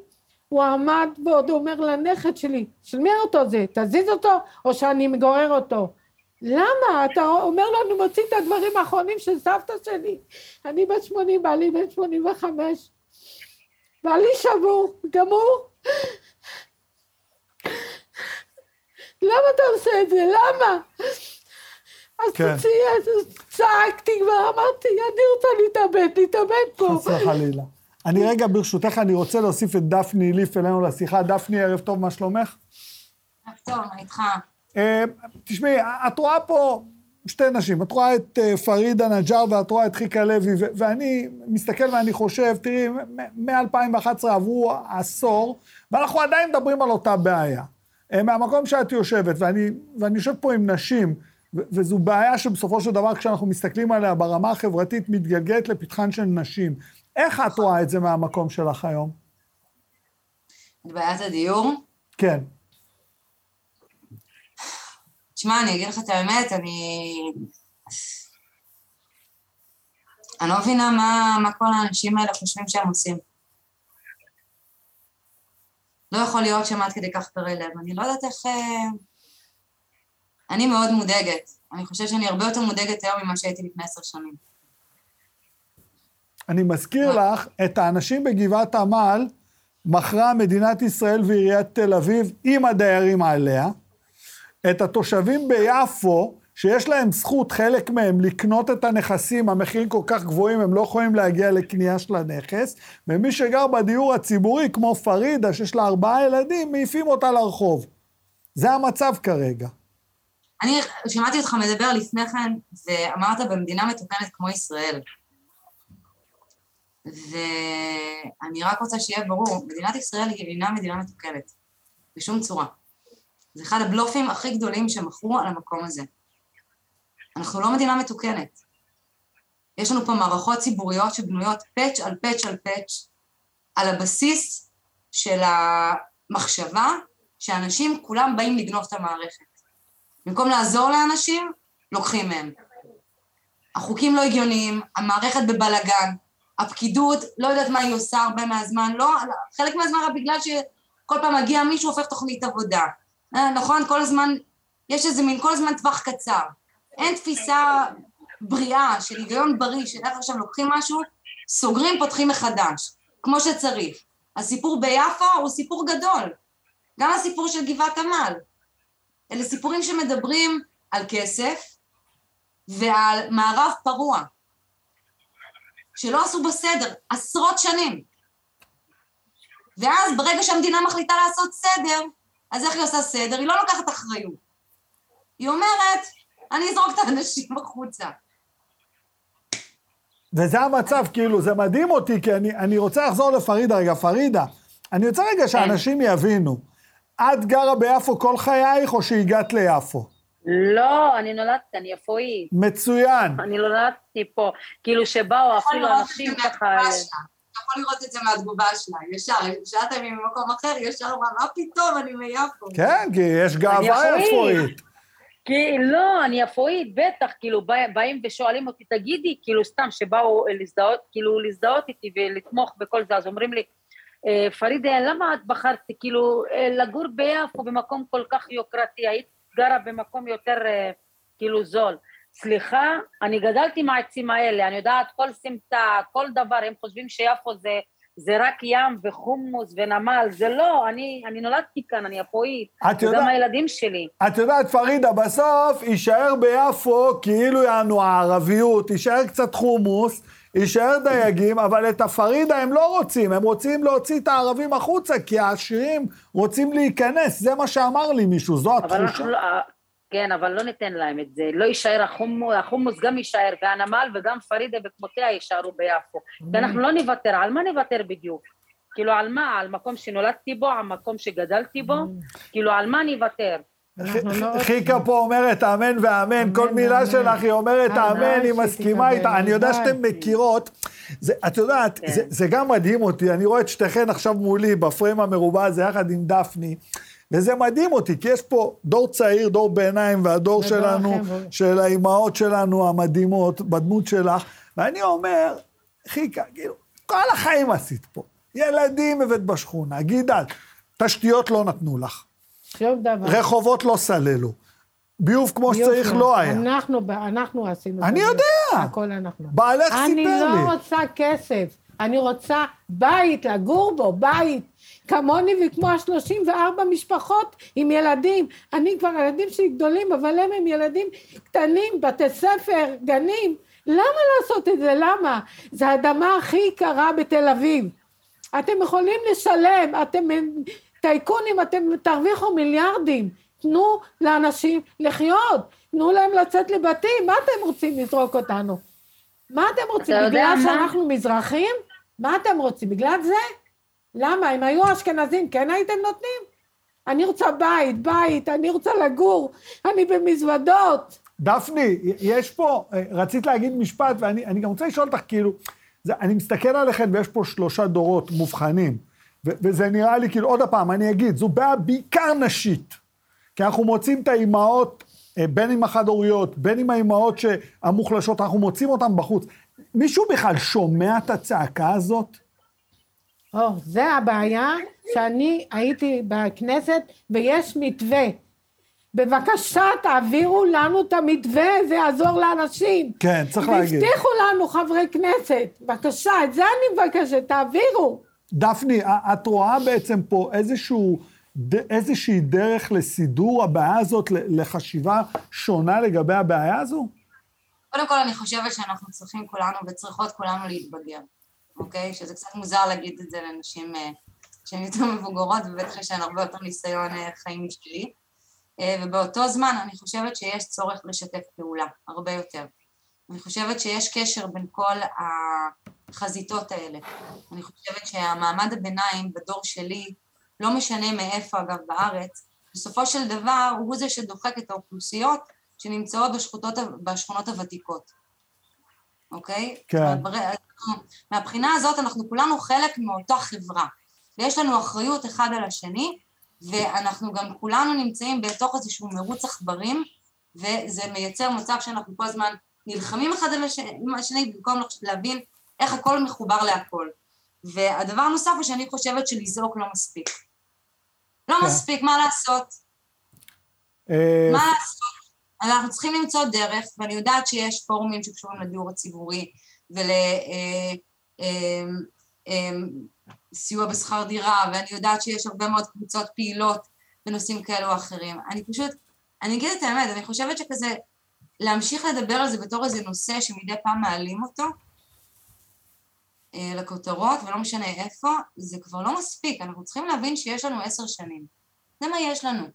הוא עמד ועוד אומר לנכד שלי, של מי האוטו זה? תזיז אותו או שאני מגורר אותו? למה? אתה אומר לנו, מוציא את הדברים האחרונים של סבתא שלי. אני בת שמונים, בעלי בן שמונים וחמש. בעלי שבור, גמור. למה אתה עושה את זה? למה? אז כן. תוציאי, צעקתי כבר, אמרתי, אני רוצה להתאבד, להתאבד פה. חס וחלילה. אני רגע, ברשותך, אני רוצה להוסיף את דפני ליף אלינו לשיחה. דפני, ערב טוב, מה שלומך? ערב טוב, מה איתך? אה, תשמעי, את רואה פה שתי נשים, את רואה את אה, פרידה נג'אר ואת רואה את חיקה לוי, ואני מסתכל ואני חושב, תראי, מ-2011 עברו עשור, ואנחנו עדיין מדברים על אותה בעיה. אה, מהמקום שאת יושבת, ואני, ואני יושב פה עם נשים, וזו בעיה שבסופו של דבר, כשאנחנו מסתכלים עליה ברמה החברתית, מתגלגלת לפתחן של נשים. איך את רואה את זה מהמקום שלך היום? את בעיית הדיור? כן. תשמע, אני אגיד לך את האמת, אני... אני לא מבינה מה, מה כל האנשים האלה חושבים שהם עושים. לא יכול להיות שהם עד כדי כך קרי לב. אני לא יודעת איך... אה, אני מאוד מודאגת. אני חושבת שאני הרבה יותר מודאגת היום ממה שהייתי לפני עשר שנים. אני מזכיר לך, את האנשים בגבעת עמל מכרה מדינת ישראל ועיריית תל אביב עם הדיירים עליה. את התושבים ביפו, שיש להם זכות, חלק מהם, לקנות את הנכסים, המחירים כל כך גבוהים, הם לא יכולים להגיע לקנייה של הנכס, ומי שגר בדיור הציבורי, כמו פרידה, שיש לה ארבעה ילדים, מעיפים אותה לרחוב. זה המצב כרגע. אני שמעתי אותך מדבר לפני כן, ואמרת במדינה מתוקנת כמו ישראל. ואני רק רוצה שיהיה ברור, מדינת ישראל היא אינה מדינה מתוקנת, בשום צורה. זה אחד הבלופים הכי גדולים שמכרו על המקום הזה. אנחנו לא מדינה מתוקנת. יש לנו פה מערכות ציבוריות שבנויות פאץ' על פאץ' על פאץ', על הבסיס של המחשבה שאנשים כולם באים לגנוב את המערכת. במקום לעזור לאנשים, לוקחים מהם. החוקים לא הגיוניים, המערכת בבלגן, הפקידות לא יודעת מה היא עושה הרבה מהזמן, לא, חלק מהזמן רק בגלל שכל פעם מגיע מישהו הופך תוכנית עבודה. אה, נכון? כל הזמן, יש איזה מין, כל הזמן טווח קצר. אין תפיסה בריאה של היגיון בריא, של איך עכשיו לוקחים משהו, סוגרים, פותחים מחדש, כמו שצריך. הסיפור ביפו הוא סיפור גדול. גם הסיפור של גבעת עמל. אלה סיפורים שמדברים על כסף ועל מערב פרוע, שלא עשו בסדר עשרות שנים. ואז ברגע שהמדינה מחליטה לעשות סדר, אז איך היא עושה סדר? היא לא לוקחת אחריות. היא אומרת, אני אזרוק את האנשים החוצה. וזה המצב, כאילו, זה מדהים אותי, כי אני, אני רוצה לחזור לפרידה רגע. פרידה, אני רוצה רגע שאנשים יבינו. את גרה ביפו כל חייך, או שהגעת ליפו? לא, אני נולדתי, אני יפואית. מצוין. אני נולדתי פה, כאילו שבאו אפילו אנשים ככה... אתה יכול לראות את זה מהתגובה שלה, ישר, שאלת אם ממקום אחר, ישר אמרה, מה פתאום, אני מיפו. כן, כי יש גאווה יפואית. כי לא, אני יפואית, בטח, כאילו באים ושואלים אותי, תגידי, כאילו סתם שבאו להזדהות, כאילו להזדהות איתי ולתמוך בכל זה, אז אומרים לי, אה, פרידה, למה את בחרת כאילו אה, לגור ביפו במקום כל כך יוקרתי, היית גרה במקום יותר אה, כאילו זול. סליחה, אני גדלתי מהעצים האלה, אני יודעת כל סמטה, כל דבר, הם חושבים שיפו זה, זה רק ים וחומוס ונמל, זה לא, אני, אני נולדתי כאן, אני יפואית, וגם הילדים שלי. את יודעת, פרידה, בסוף יישאר ביפו כאילו יענו הערביות, יישאר קצת חומוס, יישאר דייגים, אבל את הפרידה הם לא רוצים, הם רוצים להוציא את הערבים החוצה, כי העשירים רוצים להיכנס, זה מה שאמר לי מישהו, זו התחושה. לא, כן, אבל לא ניתן להם את זה, לא יישאר החומוס, החומוס גם יישאר, והנמל וגם פרידה וכמותיה יישארו ביפו. ואנחנו לא נוותר, על מה נוותר בדיוק? כאילו על מה? על מקום שנולדתי בו, על מקום שגדלתי בו? כאילו על מה נוותר? לא חיקה פה אומרת אמן ואמן, כל מילה שלך היא אומרת אמן, היא מסכימה איתה, אני יודע שאתן מכירות, את יודעת, כן. זה גם מדהים אותי, אני רואה את שתיכן עכשיו מולי בפריים המרובע הזה יחד עם דפני, וזה מדהים אותי, כי יש פה דור צעיר, דור ביניים, והדור שלנו, של האימהות שלנו המדהימות, בדמות שלך, ואני אומר, חיקה, כאילו, כל החיים עשית פה. ילדים הבאת בשכונה, גידל, תשתיות לא נתנו לך. שום דבר. רחובות לא סללו. ביוב כמו שצריך לא היה. אנחנו, אנחנו עשינו. אני יודע. הכל אנחנו. בעלך סיפר לי. אני לא רוצה כסף, אני רוצה בית, לגור בו, בית. כמוני וכמו השלושים וארבע משפחות עם ילדים. אני כבר, הילדים שלי גדולים, אבל הם הם ילדים קטנים, בתי ספר, גנים. למה לעשות את זה? למה? זו האדמה הכי יקרה בתל אביב. אתם יכולים לשלם, אתם טייקונים, אתם תרוויחו מיליארדים. תנו לאנשים לחיות, תנו להם לצאת לבתים, מה אתם רוצים לזרוק אותנו? מה אתם רוצים? בגלל שאנחנו מה? מזרחים? מה אתם רוצים? בגלל זה? למה? אם היו אשכנזים, כן הייתם נותנים? אני רוצה בית, בית, אני רוצה לגור, אני במזוודות. דפני, יש פה, אה, רצית להגיד משפט, ואני גם רוצה לשאול אותך, כאילו, זה, אני מסתכל עליכם ויש פה שלושה דורות מובחנים, וזה נראה לי, כאילו, עוד פעם, אני אגיד, זו בעיה בעיקר נשית. כי אנחנו מוצאים את האימהות, אה, בין עם החד-הוריות, בין עם האימהות המוחלשות, אנחנו מוצאים אותן בחוץ. מישהו בכלל שומע את הצעקה הזאת? או, זה הבעיה שאני הייתי בכנסת ויש מתווה. בבקשה, תעבירו לנו את המתווה, זה יעזור לאנשים. כן, צריך להגיד. והבטיחו לנו חברי כנסת. בבקשה, את זה אני מבקשת, תעבירו. דפני, את רואה בעצם פה איזשהו, איזושהי דרך לסידור הבעיה הזאת, לחשיבה שונה לגבי הבעיה הזו? קודם כל, אני חושבת שאנחנו צריכים כולנו וצריכות כולנו להתבגר, אוקיי? שזה קצת מוזר להגיד את זה לנשים אה, שהן יותר מבוגרות, ובטח יש להן הרבה יותר ניסיון אה, חיים משלי. אה, ובאותו זמן אני חושבת שיש צורך לשתף פעולה, הרבה יותר. אני חושבת שיש קשר בין כל החזיתות האלה. אני חושבת שהמעמד הביניים בדור שלי, לא משנה מאיפה אגב בארץ, בסופו של דבר הוא זה שדוחק את האוכלוסיות שנמצאות בשכונות, בשכונות הוותיקות, אוקיי? כן. מהבחינה הזאת אנחנו כולנו חלק מאותה חברה, ויש לנו אחריות אחד על השני, ואנחנו גם כולנו נמצאים בתוך איזשהו מרוץ עכברים, וזה מייצר מצב שאנחנו כל הזמן נלחמים אחד על השני במקום להבין איך הכל מחובר להכל. והדבר הנוסף הוא שאני חושבת שלזעוק לא מספיק. לא כן. מספיק, מה לעשות? אה, מה לעשות? אנחנו צריכים למצוא דרך, ואני יודעת שיש פורומים שקשורים לדיור הציבורי ול... אה, אה, בשכר דירה, ואני יודעת שיש הרבה מאוד קבוצות פעילות בנושאים כאלו או אחרים. אני פשוט, אני אגיד את האמת, אני חושבת שכזה, להמשיך לדבר על זה בתור איזה נושא שמדי פעם מעלים אותו לכותרות, ולא משנה איפה, זה כבר לא מספיק, אנחנו צריכים להבין שיש לנו עשר שנים. זה מה יש לנו.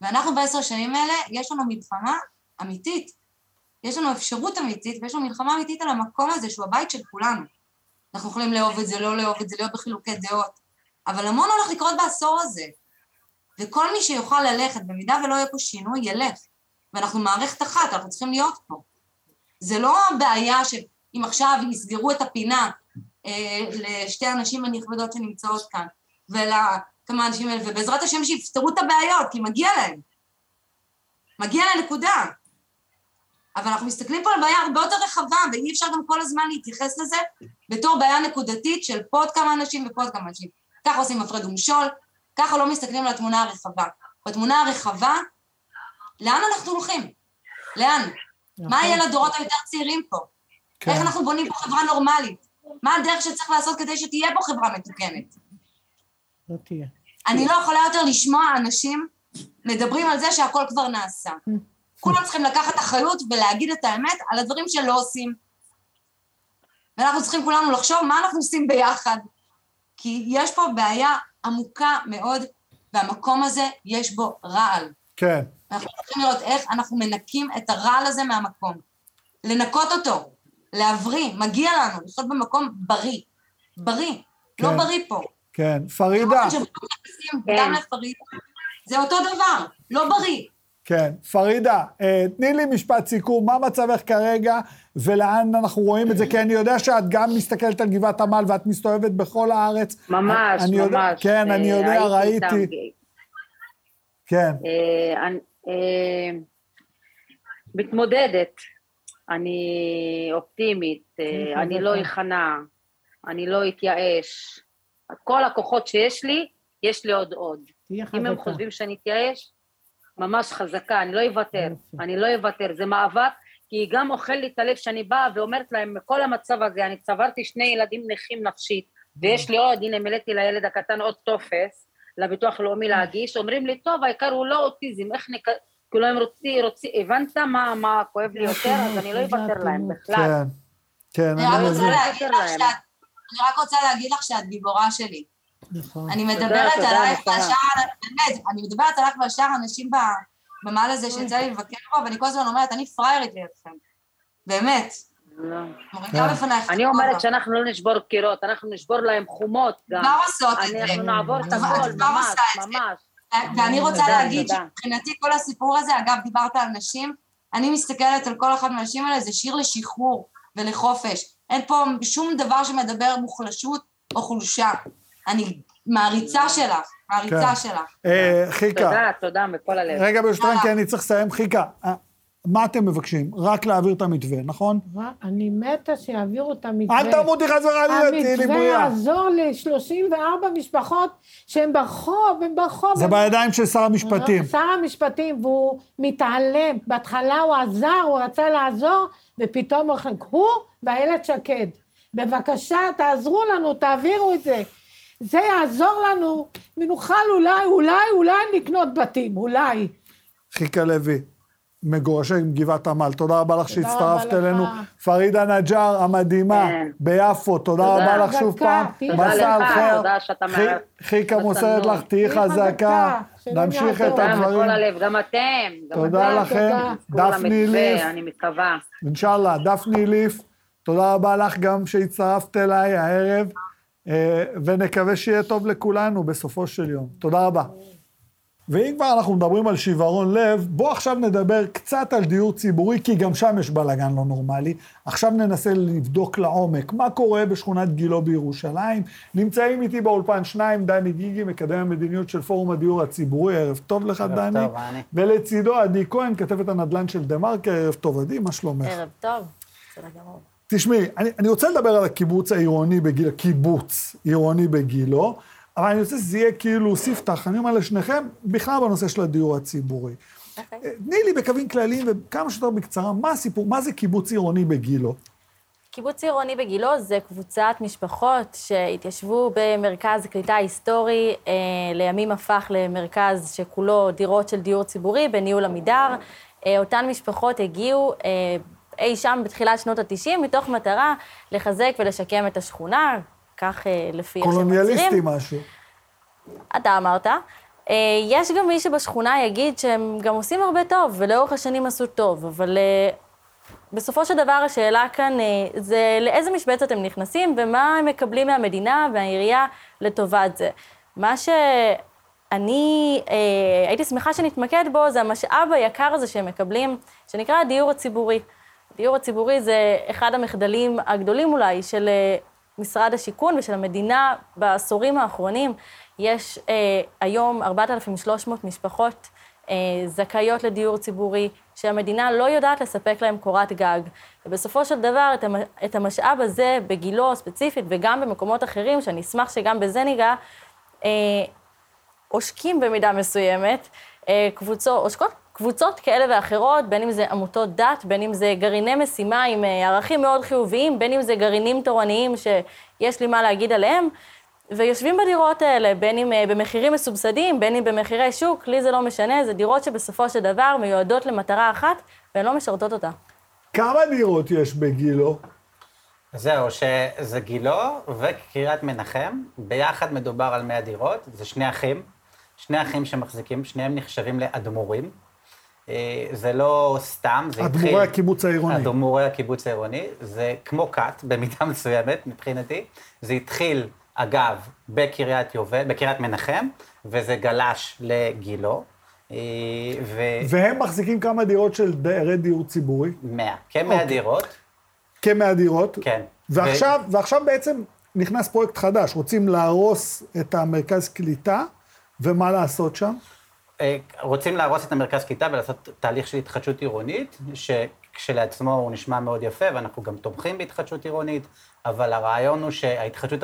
ואנחנו בעשר שנים האלה, יש לנו מלחמה אמיתית. יש לנו אפשרות אמיתית, ויש לנו מלחמה אמיתית על המקום הזה שהוא הבית של כולנו. אנחנו יכולים לאהוב את זה, לא לאהוב את זה, להיות בחילוקי דעות, אבל המון הולך לקרות בעשור הזה. וכל מי שיוכל ללכת, במידה ולא יהיה פה שינוי, ילך. ואנחנו מערכת אחת, אנחנו צריכים להיות פה. זה לא בעיה שאם עכשיו יסגרו את הפינה אה, לשתי הנשים הנכבדות שנמצאות כאן, ולכמה אנשים האלה, ובעזרת השם שיפתרו את הבעיות, כי מגיע להם. מגיע לנקודה. אבל אנחנו מסתכלים פה על בעיה הרבה יותר רחבה, ואי אפשר גם כל הזמן להתייחס לזה בתור בעיה נקודתית של פה עוד כמה אנשים ופה עוד כמה אנשים. ככה עושים הפרד ומשול, ככה לא מסתכלים על התמונה הרחבה. בתמונה הרחבה, לאן אנחנו הולכים? לאן? מה יהיה לדורות היותר צעירים פה? כן. איך אנחנו בונים פה חברה נורמלית? מה הדרך שצריך לעשות כדי שתהיה פה חברה מתוקנת? לא תהיה. אני לא יכולה יותר לשמוע אנשים מדברים על זה שהכל כבר נעשה. כולם צריכים לקחת אחריות ולהגיד את האמת על הדברים שלא עושים. ואנחנו צריכים כולנו לחשוב מה אנחנו עושים ביחד. כי יש פה בעיה עמוקה מאוד, והמקום הזה יש בו רעל. כן. אנחנו צריכים לראות איך אנחנו מנקים את הרעל הזה מהמקום. לנקות אותו, להבריא, מגיע לנו לחיות במקום בריא. בריא, לא כן. לא בריא פה. כן, פרידה. גם לפרידה. זה אותו דבר, לא בריא. כן, פרידה, אה, תני לי משפט סיכום, מה מצבך כרגע ולאן אנחנו רואים את זה? כי אני יודע שאת גם מסתכלת על גבעת עמל ואת מסתובבת בכל הארץ. ממש, אני ממש. יודע, כן, אני יודע, אה, ראיתי. כן. אה, מתמודדת, אני אופטימית, אני לא אכנע, אני לא אתייאש. כל הכוחות שיש לי, יש לי עוד עוד. אם הם חושבים שאני אתייאש, ממש חזקה, אני לא אוותר, אני לא אוותר, זה מאבק, כי גם אוכל לי את הלב שאני באה ואומרת להם, מכל המצב הזה, אני צברתי שני ילדים נכים נפשית, ויש לי עוד, הנה מילאתי לילד הקטן עוד טופס, לביטוח לאומי להגיש, אומרים לי, טוב, העיקר הוא לא אוטיזם, איך נק... כאילו הם רוצים, רוצים, הבנת מה, מה כואב לי יותר, אז אני לא אוותר להם בכלל. כן, כן, אני רק רוצה להגיד לך שאת גיבורה שלי. נכון. אני מדברת עלייך והשאר, באמת, אני מדברת עלייך והשאר אנשים במעל הזה שיצא לי לבקר בו, ואני כל הזמן אומרת, אני פריירית לידכם. באמת. לא. אני אומרת שאנחנו לא נשבור קירות, אנחנו נשבור להם חומות גם. כבר עושות את זה. אנחנו נעבור את הכל, ממש, ממש. ואני רוצה להגיד שמבחינתי כל הסיפור הזה, אגב, דיברת על נשים, אני מסתכלת על כל אחת מהנשים האלה, זה שיר לשחרור ולחופש. אין פה שום דבר שמדבר מוחלשות או חולשה. אני מעריצה שלך, מעריצה כן. שלך. אה, חיקה, תודה, תודה מכל הלב. רגע ברשותכם. כי אני צריך לסיים. חיקה, אה, מה אתם מבקשים? רק להעביר את המתווה, נכון? אני מתה שיעבירו את המתווה. אל תמותי חס וחלילה, תהיי לי המתווה בריאה. יעזור ל-34 משפחות שהן ברחוב, הן ברחוב. זה בידיים של שר המשפטים. שר המשפטים, והוא מתעלם. בהתחלה הוא עזר, הוא רצה לעזור, ופתאום הוא... הוא ואיילת שקד. בבקשה, תעזרו לנו, תעבירו את זה. זה יעזור לנו, ונוכל אולי, אולי, אולי לקנות בתים, אולי. חיקה לוי, מגורשי גבעת עמל, תודה רבה לך שהצטרפת. אלינו. פרידה נג'אר המדהימה כן. ביפו, תודה תודה. רבה לך שוב פעם. תודה מסע לך, אחר. תודה שאתה חי- מערב. חיקה מוסרת לך, תהיי חזקה. נמשיך. את תודה הדברים. מכל הלב, גם אתם. תודה. לכם. תודה. דפני ליף, אני מקווה. אינשאללה, דפני ליף, תודה רבה לך גם שהצטרפת אליי הערב, אה, ונקווה שיהיה טוב לכולנו בסופו של יום. תודה רבה. ואם כבר אנחנו מדברים על שיוורון לב, בואו עכשיו נדבר קצת על דיור ציבורי, כי גם שם יש בלאגן לא נורמלי. עכשיו ננסה לבדוק לעומק מה קורה בשכונת גילה בירושלים. נמצאים איתי באולפן שניים, דני גיגי, מקדם המדיניות של פורום הדיור הציבורי, ערב טוב לך, ערב דני. טוב, אני. ולצידו עדי כהן, כתבת הנדל"ן של דה מרקר, ערב טוב, עדי, מה שלומך? ערב טוב, בסדר גמור. תשמעי, אני, אני רוצה לדבר על הקיבוץ העירוני בגיל, קיבוץ עירוני בגילו, אבל אני רוצה שזה יהיה כאילו ספתח, אני אומר לשניכם, בכלל בנושא של הדיור הציבורי. אוקיי. אה, תני לי בקווים כלליים וכמה שיותר בקצרה, מה הסיפור, מה זה קיבוץ עירוני בגילו? קיבוץ עירוני בגילו זה קבוצת משפחות שהתיישבו במרכז קליטה היסטורי, אה, לימים הפך למרכז שכולו דירות של דיור ציבורי בניהול עמידר. אה, אותן משפחות הגיעו אה, אי שם בתחילת שנות ה-90, מתוך מטרה לחזק ולשקם את השכונה, כך אה, לפי איך שהם קולוניאליסטי מצהירים. משהו. אתה אמרת. אה, יש גם מי שבשכונה יגיד שהם גם עושים הרבה טוב, ולאורך השנים עשו טוב, אבל אה, בסופו של דבר השאלה כאן זה לאיזה משבצת הם נכנסים ומה הם מקבלים מהמדינה והעירייה לטובת זה. מה שאני אה, הייתי שמחה שנתמקד בו זה המשאב היקר הזה שהם מקבלים, שנקרא הדיור הציבורי. הדיור הציבורי זה אחד המחדלים הגדולים אולי של משרד השיכון ושל המדינה בעשורים האחרונים. יש אה, היום 4,300 משפחות אה, זכאיות לדיור ציבורי, שהמדינה לא יודעת לספק להם קורת גג. ובסופו של דבר, את, המ, את המשאב הזה, בגילו ספציפית, וגם במקומות אחרים, שאני אשמח שגם בזה ניגע, אה, עושקים במידה מסוימת, אה, קבוצות, עושקות קבוצות כאלה ואחרות, בין אם זה עמותות דת, בין אם זה גרעיני משימה עם אה, ערכים מאוד חיוביים, בין אם זה גרעינים תורניים שיש לי מה להגיד עליהם, ויושבים בדירות האלה, בין אם אה, במחירים מסובסדים, בין אם במחירי שוק, לי זה לא משנה, זה דירות שבסופו של דבר מיועדות למטרה אחת, והן לא משרתות אותה. כמה דירות יש בגילו? זהו, שזה גילו וקריית מנחם, ביחד מדובר על 100 דירות, זה שני אחים, שני אחים שמחזיקים, שניהם נחשבים לאדמו"רים. אה, זה לא סתם, זה התחיל... אדמו"רי הקיבוץ העירוני. אדמו"רי הקיבוץ העירוני, זה כמו כת במידה מסוימת מבחינתי. זה התחיל, אגב, בקריית יובל, בקריית מנחם, וזה גלש לגילו. אה, ו... והם מחזיקים כמה דירות של דיירי דיור ציבורי? 100, כמאה אוקיי. דירות, כמאה דירות. כן. ועכשיו, ועכשיו בעצם נכנס פרויקט חדש, רוצים להרוס את המרכז קליטה, ומה לעשות שם? אה, רוצים להרוס את המרכז קליטה ולעשות תהליך של התחדשות עירונית, שכשלעצמו הוא נשמע מאוד יפה, ואנחנו גם תומכים בהתחדשות עירונית, אבל הרעיון הוא שההתחדשות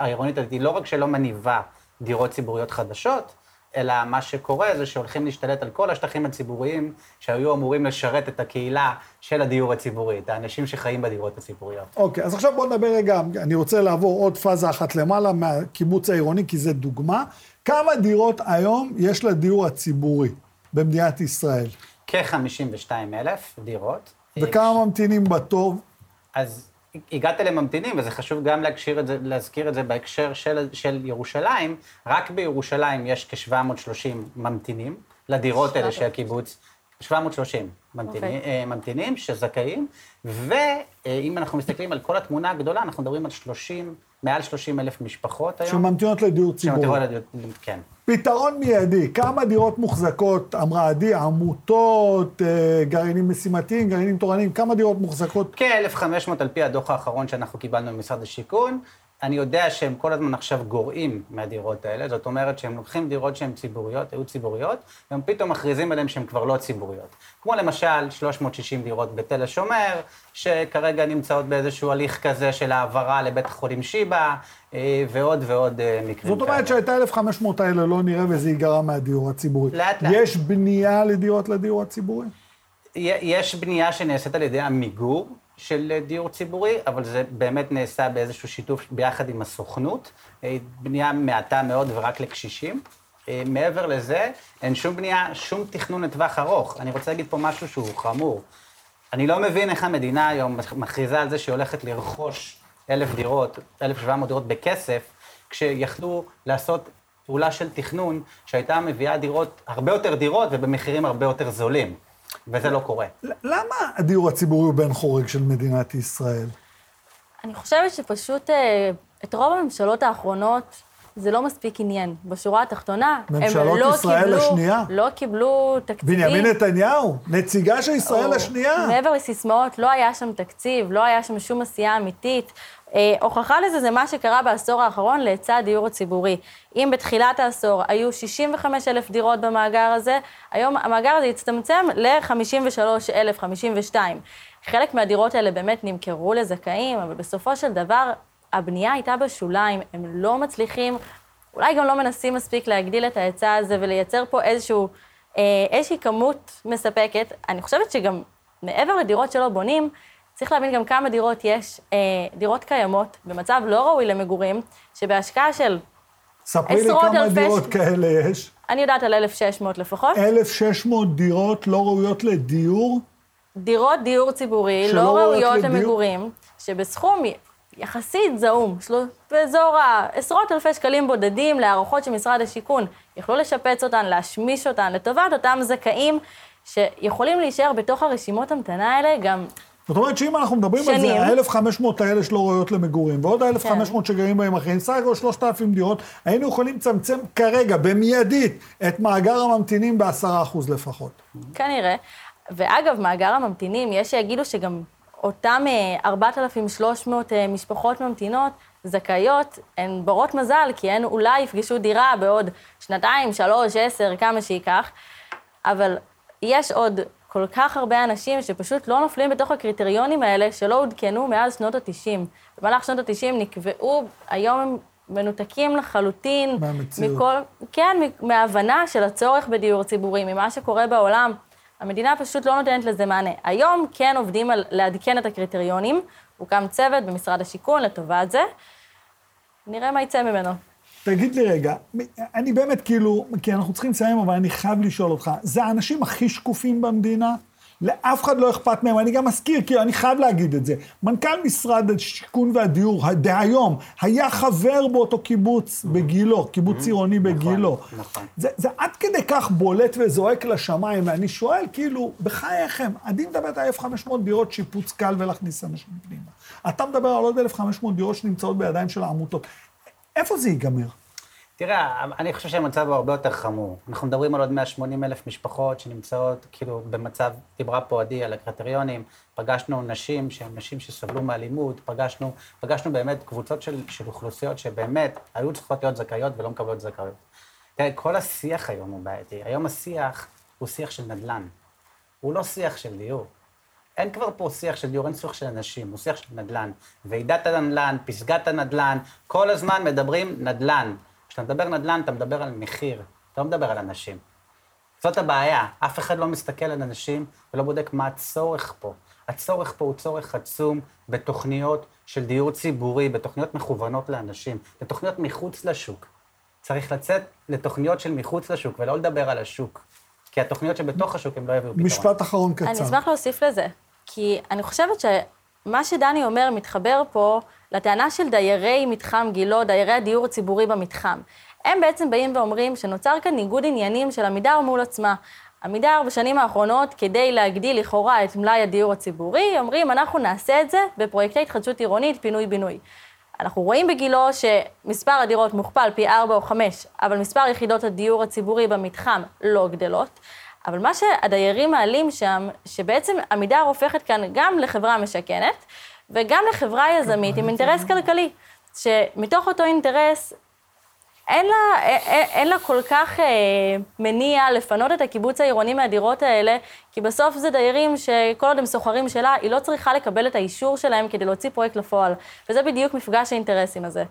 העירונית, הזאת היא לא רק שלא מניבה דירות ציבוריות חדשות, אלא מה שקורה זה שהולכים להשתלט על כל השטחים הציבוריים שהיו אמורים לשרת את הקהילה של הדיור הציבורי, את האנשים שחיים בדירות הציבוריות. אוקיי, אז עכשיו בואו נדבר רגע, אני רוצה לעבור עוד פאזה אחת למעלה מהקיבוץ העירוני, כי זה דוגמה. כמה דירות היום יש לדיור הציבורי במדינת ישראל? כ-52 אלף דירות. וכמה ממתינים בתור? אז הגעת לממתינים, וזה חשוב גם להקשיר את זה, להזכיר את זה בהקשר של, של ירושלים. רק בירושלים יש כ-730 ממתינים לדירות האלה של הקיבוץ. 730 ממתינים, okay. ממתינים שזכאים, ואם אנחנו מסתכלים על כל התמונה הגדולה, אנחנו מדברים על 30, מעל 30 אלף משפחות היום. שממתינות לדיור ציבורי. שממתינות לדיור, כן. פתרון מיידי, כמה דירות מוחזקות, אמרה עדי, עמותות, אה, גרעינים משימתיים, גרעינים תורניים, כמה דירות מוחזקות? כ-1,500 על פי הדוח האחרון שאנחנו קיבלנו ממשרד השיכון. אני יודע שהם כל הזמן עכשיו גורעים מהדירות האלה, זאת אומרת שהם לוקחים דירות שהן ציבוריות, היו ציבוריות, והם פתאום מכריזים עליהן שהן כבר לא ציבוריות. כמו למשל 360 דירות בתל השומר, שכרגע נמצאות באיזשהו הליך כזה של העברה לבית החולים שיבא, אה, ועוד ועוד אה, מקרים כאלה. זאת אומרת שאת ה-1,500 האלה לא נראה וזה ייגרע מהדיור הציבורי. לאט לאט. יש בנייה לדירות לדיור הציבורי? יש בנייה שנעשית על ידי עמיגור של דיור ציבורי, אבל זה באמת נעשה באיזשהו שיתוף ביחד עם הסוכנות. אה, בנייה מעטה מאוד ורק לקשישים. אה, מעבר לזה, אין שום בנייה, שום תכנון לטווח ארוך. אני רוצה להגיד פה משהו שהוא חמור. אני לא מבין איך המדינה היום מכריזה על זה שהיא הולכת לרכוש אלף דירות, 1,700 דירות בכסף, כשיכלו לעשות פעולה של תכנון שהייתה מביאה דירות, הרבה יותר דירות ובמחירים הרבה יותר זולים. וזה לא קורה. למה הדיור הציבורי הוא בן חורג של מדינת ישראל? אני חושבת שפשוט אה, את רוב הממשלות האחרונות זה לא מספיק עניין. בשורה התחתונה, הם ממשלות לא ישראל קיבלו, השנייה? לא קיבלו תקציבים. בנימין נתניהו, נציגה של ישראל או- השנייה. מעבר לסיסמאות, לא היה שם תקציב, לא היה שם שום עשייה אמיתית. אה, הוכחה לזה זה מה שקרה בעשור האחרון להיצע הדיור הציבורי. אם בתחילת העשור היו 65 אלף דירות במאגר הזה, היום המאגר הזה הצטמצם ל-53 אלף, 52. חלק מהדירות האלה באמת נמכרו לזכאים, אבל בסופו של דבר הבנייה הייתה בשוליים, הם לא מצליחים, אולי גם לא מנסים מספיק להגדיל את ההיצע הזה ולייצר פה איזשהו, אה, איזושהי כמות מספקת. אני חושבת שגם מעבר לדירות שלא בונים, צריך להבין גם כמה דירות יש, אה, דירות קיימות, במצב לא ראוי למגורים, שבהשקעה של, ספרי לי עשרות כמה אלפי דירות ש- כאלה יש. אני יודעת על 1,600 לפחות, 1,600 דירות לא ראויות לדיור. דירות דיור ציבורי לא ראויות לדיור? למגורים, שבסכום יחסית זעום, שלו- באזור העשרות אלפי שקלים בודדים להערכות של משרד השיכון, יכלו לשפץ אותן, להשמיש אותן, לטובת אותם זכאים שיכולים להישאר בתוך הרשימות המתנה האלה גם זאת אומרת שאם אנחנו מדברים על זה, שנים. ה-1,500 האלה שלא ראויות למגורים, ועוד ה-1,500 שגרים בהם אחרים, סך הכל 3,000 דירות, היינו יכולים לצמצם כרגע, במיידית, את מאגר הממתינים ב-10% לפחות. כנראה. ואגב, מאגר הממתינים, יש שיגידו שגם אותם אה, 4,300 אה, משפחות ממתינות, זכאיות, הן ברות מזל, כי הן אולי יפגשו דירה בעוד שנתיים, שלוש, עשר, כמה שייקח, אבל יש עוד כל כך הרבה אנשים שפשוט לא נופלים בתוך הקריטריונים האלה, שלא עודכנו מאז שנות ה-90. במהלך שנות ה-90 נקבעו, היום הם מנותקים לחלוטין. מהמציאות. מכל, כן, מההבנה של הצורך בדיור ציבורי, ממה שקורה בעולם. המדינה פשוט לא נותנת לזה מענה. היום כן עובדים על לעדכן את הקריטריונים, הוקם צוות במשרד השיכון לטובת זה. נראה מה יצא ממנו. תגיד לי רגע, אני באמת כאילו, כי אנחנו צריכים לסיים, אבל אני חייב לשאול אותך, זה האנשים הכי שקופים במדינה? לאף אחד לא אכפת מהם, אני גם מזכיר, כי אני חייב להגיד את זה. מנכ"ל משרד השיכון והדיור דהיום היה חבר באותו קיבוץ בגילו, קיבוץ עירוני בגילו. נכון. זה, זה עד כדי כך בולט וזועק לשמיים, ואני שואל, כאילו, בחייכם, עדי מדברת על 1,500 דירות שיפוץ קל ולהכניס אנשים פנימה. אתה מדבר על עוד 1,500 דירות שנמצאות בידיים של העמותות. איפה זה ייגמר? תראה, אני חושב שהמצב הוא הרבה יותר חמור. אנחנו מדברים על עוד 180 אלף משפחות שנמצאות כאילו במצב, דיברה פה עדי על הקריטריונים, פגשנו נשים שהן נשים שסבלו מאלימות, פגשנו, פגשנו באמת קבוצות של, של אוכלוסיות שבאמת היו צריכות להיות זכאיות ולא מקבלות זכאיות. תראה, כל השיח היום הוא בעייתי. היום השיח הוא שיח של נדל"ן. הוא לא שיח של דיור. אין כבר פה שיח של דיור, אין שיח של אנשים, הוא שיח של נדל"ן. ועידת הנדל"ן, פסגת הנדל"ן, כל הזמן מדברים נדל"ן. כשאתה מדבר נדל"ן, אתה מדבר על מחיר, אתה לא מדבר על אנשים. זאת הבעיה, אף אחד לא מסתכל על אנשים ולא בודק מה הצורך פה. הצורך פה הוא צורך עצום בתוכניות של דיור ציבורי, בתוכניות מכוונות לאנשים, בתוכניות מחוץ לשוק. צריך לצאת לתוכניות של מחוץ לשוק ולא לדבר על השוק. כי התוכניות שבתוך השוק הם לא יביאו פתרון. משפט אחרון קצר. אני אשמח להוסיף לזה, כי אני חושבת שמה שדני אומר מתחבר פה לטענה של דיירי מתחם גילה, דיירי הדיור הציבורי במתחם. הם בעצם באים ואומרים שנוצר כאן ניגוד עניינים של עמידר מול עצמה. עמידר בשנים האחרונות, כדי להגדיל לכאורה את מלאי הדיור הציבורי, אומרים, אנחנו נעשה את זה בפרויקטי התחדשות עירונית, פינוי-בינוי. אנחנו רואים בגילו שמספר הדירות מוכפל פי ארבע או חמש, אבל מספר יחידות הדיור הציבורי במתחם לא גדלות. אבל מה שהדיירים מעלים שם, שבעצם עמידר הופכת כאן גם לחברה משכנת, וגם לחברה יזמית עם אינטרס כלכלי, שמתוך אותו אינטרס אין לה, אין, אין לה כל כך אה, מניע לפנות את הקיבוץ העירוני מהדירות האלה, כי בסוף זה דיירים שכל עוד הם סוחרים שלה, היא לא צריכה לקבל את האישור שלהם כדי להוציא פרויקט לפועל. וזה בדיוק מפגש האינטרסים הזה.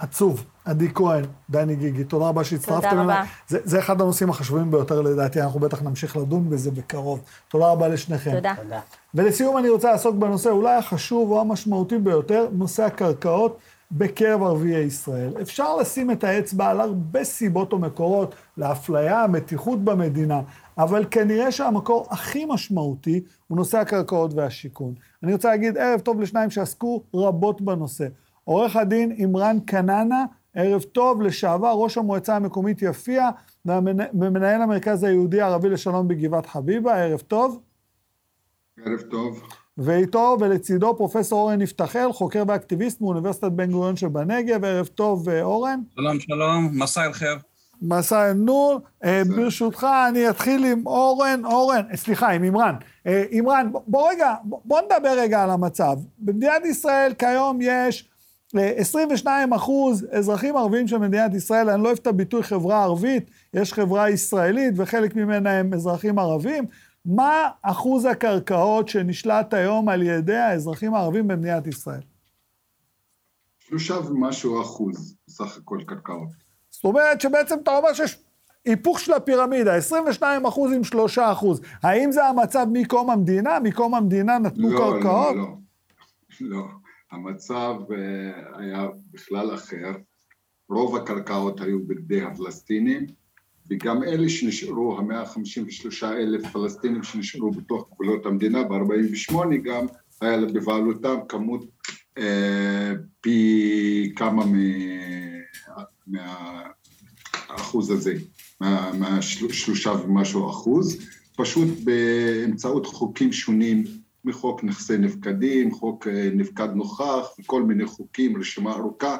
עצוב. עדי כהן, דני גיגי, תודה רבה שהצטרפתם אליי. תודה רבה. זה, זה אחד הנושאים החשובים ביותר לדעתי, אנחנו בטח נמשיך לדון בזה בקרוב. תודה רבה לשניכם. תודה. תודה. ולסיום אני רוצה לעסוק בנושא אולי החשוב או המשמעותי ביותר, נושא הקרקעות בקרב ערביי ישראל. אפשר לשים את האצבע על הרבה סיבות או מקורות לאפליה, מתיחות במדינה, אבל כנראה שהמקור הכי משמעותי הוא נושא הקרקעות והשיכון. אני רוצה להגיד ערב טוב לשניים שעסקו רבות בנושא. עורך הדין עמרן כננה, ערב טוב, לשעבר ראש המועצה המקומית יפיע ומנהל המרכז היהודי הערבי לשלום בגבעת חביבה, ערב טוב. ערב טוב. ואיתו ולצידו פרופסור אורן יפתחאל, חוקר ואקטיביסט מאוניברסיטת בן גוריון שבנגב. ערב טוב, אורן. שלום, שלום, מסע אל חיר. מסע אל נור. ברשותך, אני אתחיל עם אורן, אורן, סליחה, עם עמרן. עמרן, בוא רגע, בוא נדבר רגע על המצב. במדינת ישראל כיום יש 22 אחוז אזרחים ערבים של מדינת ישראל, אני לא אוהב את הביטוי חברה ערבית, יש חברה ישראלית וחלק ממנה הם אזרחים ערבים. מה אחוז הקרקעות שנשלט היום על ידי האזרחים הערבים במדינת ישראל? שלושה ומשהו אחוז בסך הכל קרקעות. זאת אומרת שבעצם אתה אומר שיש היפוך של הפירמידה, 22 אחוז עם 3 אחוז. האם זה המצב מקום המדינה? מקום המדינה נתנו לא, קרקעות? לא, לא, לא. המצב היה בכלל אחר. רוב הקרקעות היו בידי הפלסטינים, וגם אלה שנשארו, ה-153 אלף פלסטינים שנשארו בתוך גבולות המדינה, ב-48 גם היה בבעלותם כמות אה, פי כמה מהאחוז הזה, מהשלושה מה, ומשהו אחוז, פשוט באמצעות חוקים שונים, מחוק נכסי נפקדים, חוק נפקד נוכח, וכל מיני חוקים, רשימה ארוכה,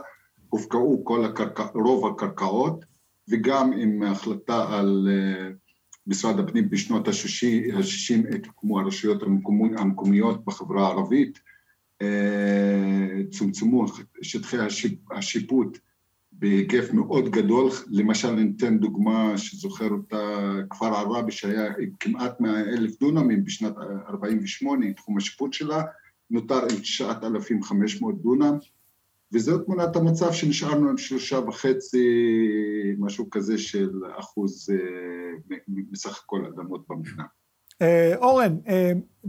הופקעו כל הקרקע, רוב הקרקעות, וגם עם החלטה על משרד הפנים בשנות ה-60, עת הוקמו הרשויות המקומיות בחברה הערבית, צומצמו שטחי השיפוט בהיקף מאוד גדול, למשל ניתן דוגמה שזוכר אותה כפר עראבה שהיה כמעט 100 אלף דונמים בשנת 48, תחום השיפוט שלה, נותר עם 9,500 דונם, וזו תמונת המצב שנשארנו עם שלושה וחצי, משהו כזה של אחוז מסך הכל אדמות במדינה. אורן,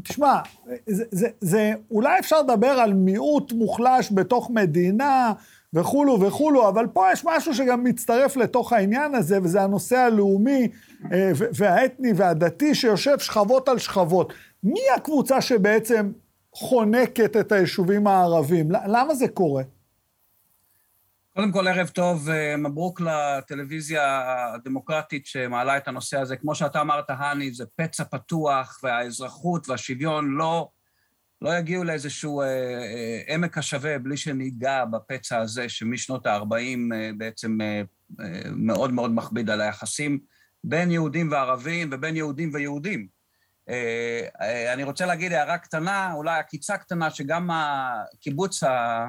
תשמע, זה, זה, זה, אולי אפשר לדבר על מיעוט מוחלש בתוך מדינה וכולו וכולו, אבל פה יש משהו שגם מצטרף לתוך העניין הזה, וזה הנושא הלאומי והאתני והדתי שיושב שכבות על שכבות. מי הקבוצה שבעצם חונקת את היישובים הערבים? למה זה קורה? קודם כל, ערב טוב, מברוק לטלוויזיה הדמוקרטית שמעלה את הנושא הזה. כמו שאתה אמרת, האני, זה פצע פתוח, והאזרחות והשוויון לא, לא יגיעו לאיזשהו אה, אה, עמק השווה בלי שניגע בפצע הזה, שמשנות ה-40 אה, בעצם אה, אה, מאוד מאוד מכביד על היחסים בין יהודים וערבים ובין יהודים ויהודים. אה, אה, אני רוצה להגיד הערה קטנה, אולי עקיצה קטנה, שגם הקיבוץ ה...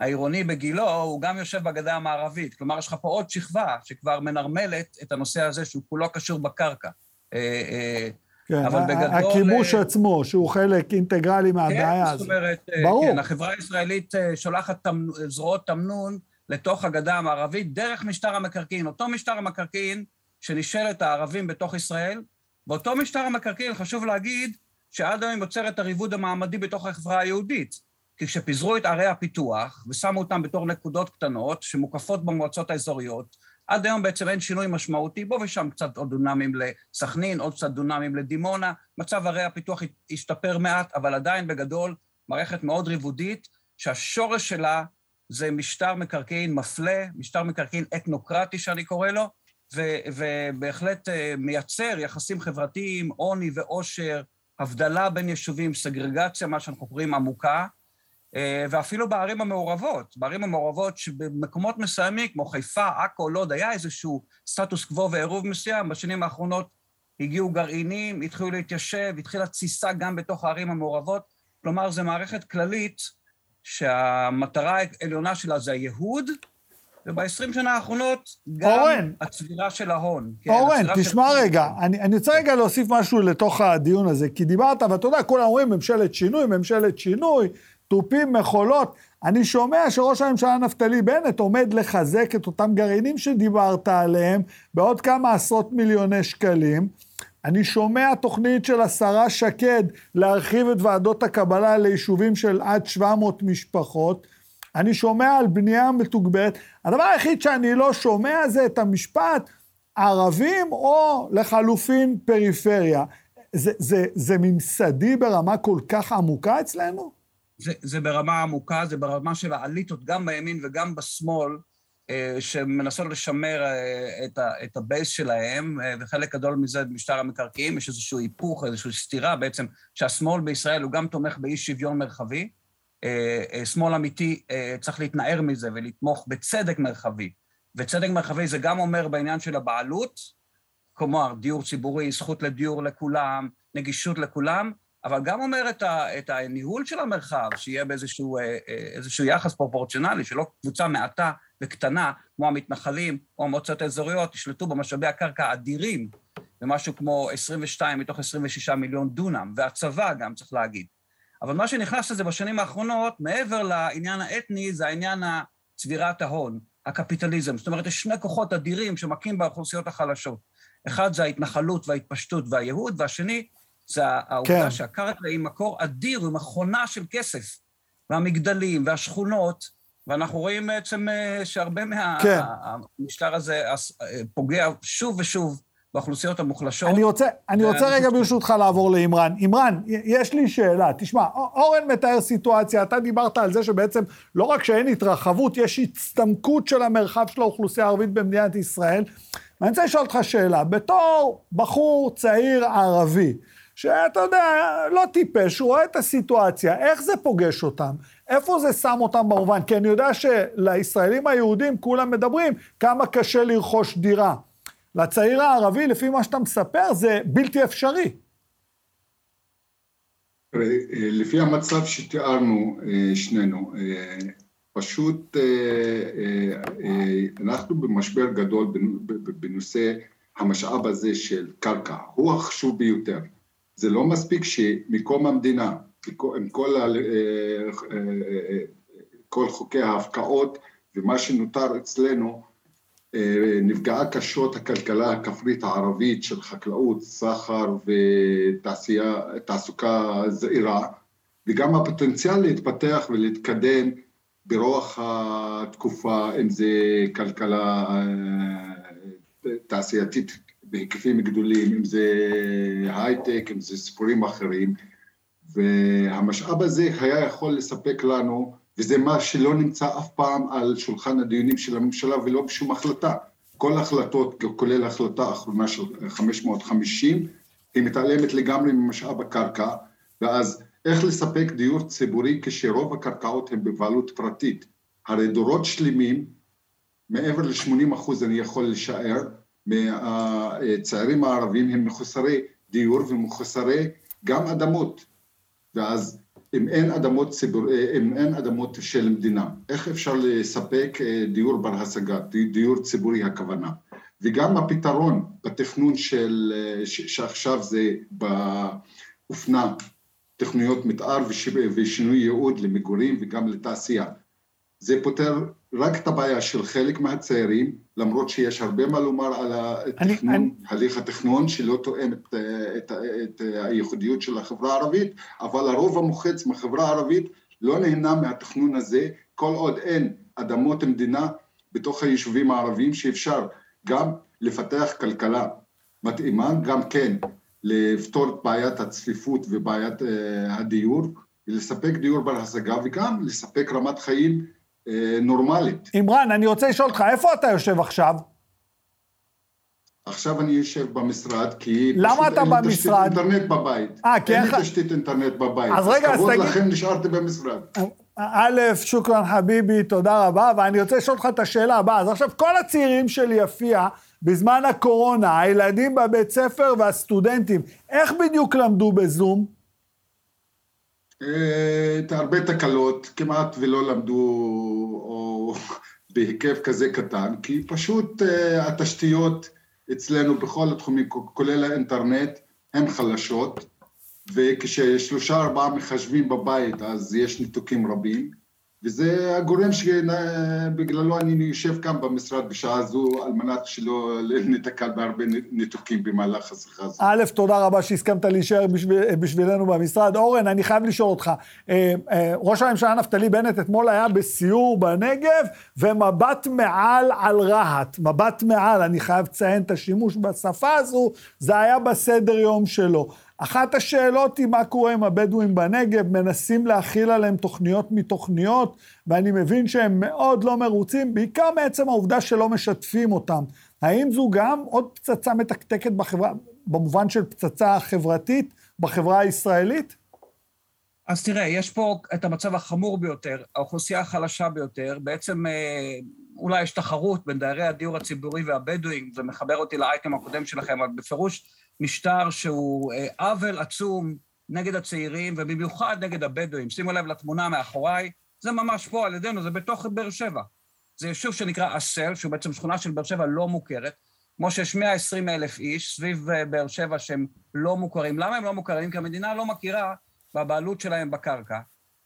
העירוני בגילו, הוא גם יושב בגדה המערבית. כלומר, יש לך פה עוד שכבה שכבר מנרמלת את הנושא הזה שהוא כולו קשור בקרקע. כן, אבל בגדול... הכיבוש עצמו, שהוא חלק אינטגרלי מהבעיה הזאת. כן, זאת אומרת, ברור. כן, החברה הישראלית שולחת זרועות תמנון לתוך הגדה המערבית דרך משטר המקרקעין. אותו משטר המקרקעין שנשאלת הערבים בתוך ישראל, באותו משטר המקרקעין חשוב להגיד שעד היום יוצר את הריבוד המעמדי בתוך החברה היהודית. כי כשפיזרו את ערי הפיתוח ושמו אותם בתור נקודות קטנות שמוקפות במועצות האזוריות, עד היום בעצם אין שינוי משמעותי, בו ושם קצת עוד דונמים לסכנין, עוד קצת דונמים לדימונה, מצב ערי הפיתוח השתפר מעט, אבל עדיין בגדול מערכת מאוד ריבודית, שהשורש שלה זה משטר מקרקעין מפלה, משטר מקרקעין אתנוקרטי שאני קורא לו, ו- ובהחלט מייצר יחסים חברתיים, עוני ועושר, הבדלה בין יישובים, סגרגציה, מה שאנחנו קוראים עמוקה, אה, ואפילו בערים המעורבות, בערים המעורבות שבמקומות מסוימים, כמו חיפה, עכו, לוד, היה איזשהו סטטוס קוו ועירוב מסוים, בשנים האחרונות הגיעו גרעינים, התחילו להתיישב, התחילה תסיסה גם בתוך הערים המעורבות, כלומר, זו מערכת כללית שהמטרה העליונה שלה זה הייהוד, וב-20 שנה האחרונות, גם אורן, הצבירה של ההון. כן, אורן, תשמע של... רגע, אני, אני רוצה רגע להוסיף משהו לתוך הדיון הזה, כי דיברת, ואתה יודע, כולם אומרים ממשלת שינוי, ממשלת שינוי, תופים, מחולות. אני שומע שראש הממשלה נפתלי בנט עומד לחזק את אותם גרעינים שדיברת עליהם בעוד כמה עשרות מיליוני שקלים. אני שומע תוכנית של השרה שקד להרחיב את ועדות הקבלה ליישובים של עד 700 משפחות. אני שומע על בנייה מתוגברת. הדבר היחיד שאני לא שומע זה את המשפט ערבים או לחלופין פריפריה. זה, זה, זה ממסדי ברמה כל כך עמוקה אצלנו? זה, זה ברמה עמוקה, זה ברמה של האליטות, גם בימין וגם בשמאל, אה, שמנסות לשמר אה, את, ה, את הבייס שלהם, אה, וחלק גדול מזה במשטר המקרקעין, יש איזשהו היפוך, איזושהי סתירה בעצם, שהשמאל בישראל הוא גם תומך באי שוויון מרחבי. שמאל אמיתי צריך להתנער מזה ולתמוך בצדק מרחבי. וצדק מרחבי זה גם אומר בעניין של הבעלות, כלומר, דיור ציבורי, זכות לדיור לכולם, נגישות לכולם, אבל גם אומר את, ה, את הניהול של המרחב, שיהיה באיזשהו איזשהו יחס פרופורציונלי, שלא קבוצה מעטה וקטנה, כמו המתנחלים או המועצות האזוריות, ישלטו במשאבי הקרקע האדירים, במשהו כמו 22 מתוך 26 מיליון דונם, והצבא גם, צריך להגיד. אבל מה שנכנס לזה בשנים האחרונות, מעבר לעניין האתני, זה העניין צבירת ההון, הקפיטליזם. זאת אומרת, יש שני כוחות אדירים שמכים באוכלוסיות החלשות. אחד זה ההתנחלות וההתפשטות והייהוד, והשני זה העובדה כן. שהקרקע היא מקור אדיר ומכונה של כסף. והמגדלים והשכונות, ואנחנו רואים בעצם אה, שהרבה מהמשטר כן. הזה אה, פוגע שוב ושוב באוכלוסיות המוחלשות. אני רוצה, אני רוצה רגע ברשותך לעבור לאמרן. אמרן, יש לי שאלה. תשמע, אורן מתאר סיטואציה, אתה דיברת על זה שבעצם לא רק שאין התרחבות, יש הצטמקות של המרחב של האוכלוסייה הערבית במדינת ישראל. ואני רוצה לשאול אותך שאלה. בתור בחור צעיר ערבי, שאתה יודע, לא טיפש, הוא רואה את הסיטואציה, איך זה פוגש אותם? איפה זה שם אותם במובן? כי אני יודע שלישראלים היהודים כולם מדברים כמה קשה לרכוש דירה. לצעיר הערבי, לפי מה שאתה מספר, זה בלתי אפשרי. לפי המצב שתיארנו אה, שנינו, אה, פשוט אה, אנחנו במשבר גדול בנושא המשאב הזה של קרקע, הוא החשוב ביותר. זה לא מספיק שמקום המדינה, עם כל, ה, אה, אה, אה, כל חוקי ההפקעות ומה שנותר אצלנו, נפגעה קשות הכלכלה הכפרית הערבית של חקלאות, סחר ותעסוקה זעירה, וגם הפוטנציאל להתפתח ולהתקדם ברוח התקופה, אם זה כלכלה תעשייתית בהיקפים גדולים, אם זה הייטק, אם זה סיפורים אחרים, והמשאב הזה היה יכול לספק לנו, וזה מה שלא נמצא אף פעם על שולחן הדיונים של הממשלה ולא בשום החלטה. כל ההחלטות, כולל ההחלטה האחרונה של 550, היא מתעלמת לגמרי ממשאב הקרקע, ואז איך לספק דיור ציבורי כשרוב הקרקעות הן בבעלות פרטית? הרי דורות שלמים, מעבר ל-80 אחוז אני יכול לשער, מהצעירים הערבים הם מחוסרי דיור ומחוסרי גם אדמות. ואז אם אין אדמות ציבור, אם אין אדמות של מדינה, איך אפשר לספק אה, דיור בר השגה, דיור ציבורי הכוונה? וגם הפתרון בתכנון של, אה, שעכשיו זה באופנה, תוכניות מתאר ושינוי ייעוד למגורים וגם לתעשייה. זה פותר רק את הבעיה של חלק מהצעירים, למרות שיש הרבה מה לומר על התכנון, אני, הליך התכנון שלא תואם את, את, את הייחודיות של החברה הערבית, אבל הרוב המוחץ מהחברה הערבית לא נהנה מהתכנון הזה, כל עוד אין אדמות מדינה בתוך היישובים הערביים שאפשר גם לפתח כלכלה מתאימה, גם כן לפתור את בעיית הצפיפות ובעיית uh, הדיור, ולספק דיור בר השגה וגם לספק רמת חיים נורמלית. עמרן, אני רוצה לשאול אותך, איפה אתה יושב עכשיו? עכשיו אני יושב במשרד, כי למה אתה במשרד? אין לי תשתית אינטרנט בבית. אה, כי אין לי תשתית אינטרנט בבית. אז רגע, אז תגיד... כבוד לכם נשארתי במשרד. א', שוכרן חביבי, תודה רבה, ואני רוצה לשאול אותך את השאלה הבאה. אז עכשיו כל הצעירים של יפיע, בזמן הקורונה, הילדים בבית ספר והסטודנטים, איך בדיוק למדו בזום? אה, הרבה תקלות, כמעט ולא למדו או [laughs] בהיקף כזה קטן, כי פשוט אה, התשתיות אצלנו בכל התחומים, כולל האינטרנט, הן חלשות. וכששלושה ארבעה מחשבים בבית אז יש ניתוקים רבים וזה הגורם שבגללו אני יושב כאן במשרד בשעה זו על מנת שלא ניתקל בהרבה ניתוקים במהלך השיחה הזאת. א', תודה רבה שהסכמת להישאר בשביל, בשבילנו במשרד. אורן, אני חייב לשאול אותך, אה, אה, ראש הממשלה נפתלי בנט אתמול היה בסיור בנגב ומבט מעל על רהט, מבט מעל, אני חייב לציין את השימוש בשפה הזו, זה היה בסדר יום שלו. אחת השאלות היא מה קורה עם הבדואים בנגב, מנסים להכיל עליהם תוכניות מתוכניות, ואני מבין שהם מאוד לא מרוצים, בעיקר מעצם העובדה שלא משתפים אותם. האם זו גם עוד פצצה מתקתקת בחברה, במובן של פצצה חברתית בחברה הישראלית? אז תראה, יש פה את המצב החמור ביותר, האוכלוסייה החלשה ביותר, בעצם אה, אולי יש תחרות בין דיירי הדיור הציבורי והבדואים, זה מחבר אותי לאייטם הקודם שלכם, אבל בפירוש משטר שהוא אה, עוול עצום נגד הצעירים, ובמיוחד נגד הבדואים. שימו לב לתמונה מאחוריי, זה ממש פה על ידינו, זה בתוך באר שבע. זה יישוב שנקרא אסל, שהוא בעצם שכונה של באר שבע לא מוכרת. כמו שיש 120 אלף איש סביב אה, באר שבע שהם לא מוכרים. למה הם לא מוכרים? כי המדינה לא מכירה בבעלות שלהם בקרקע.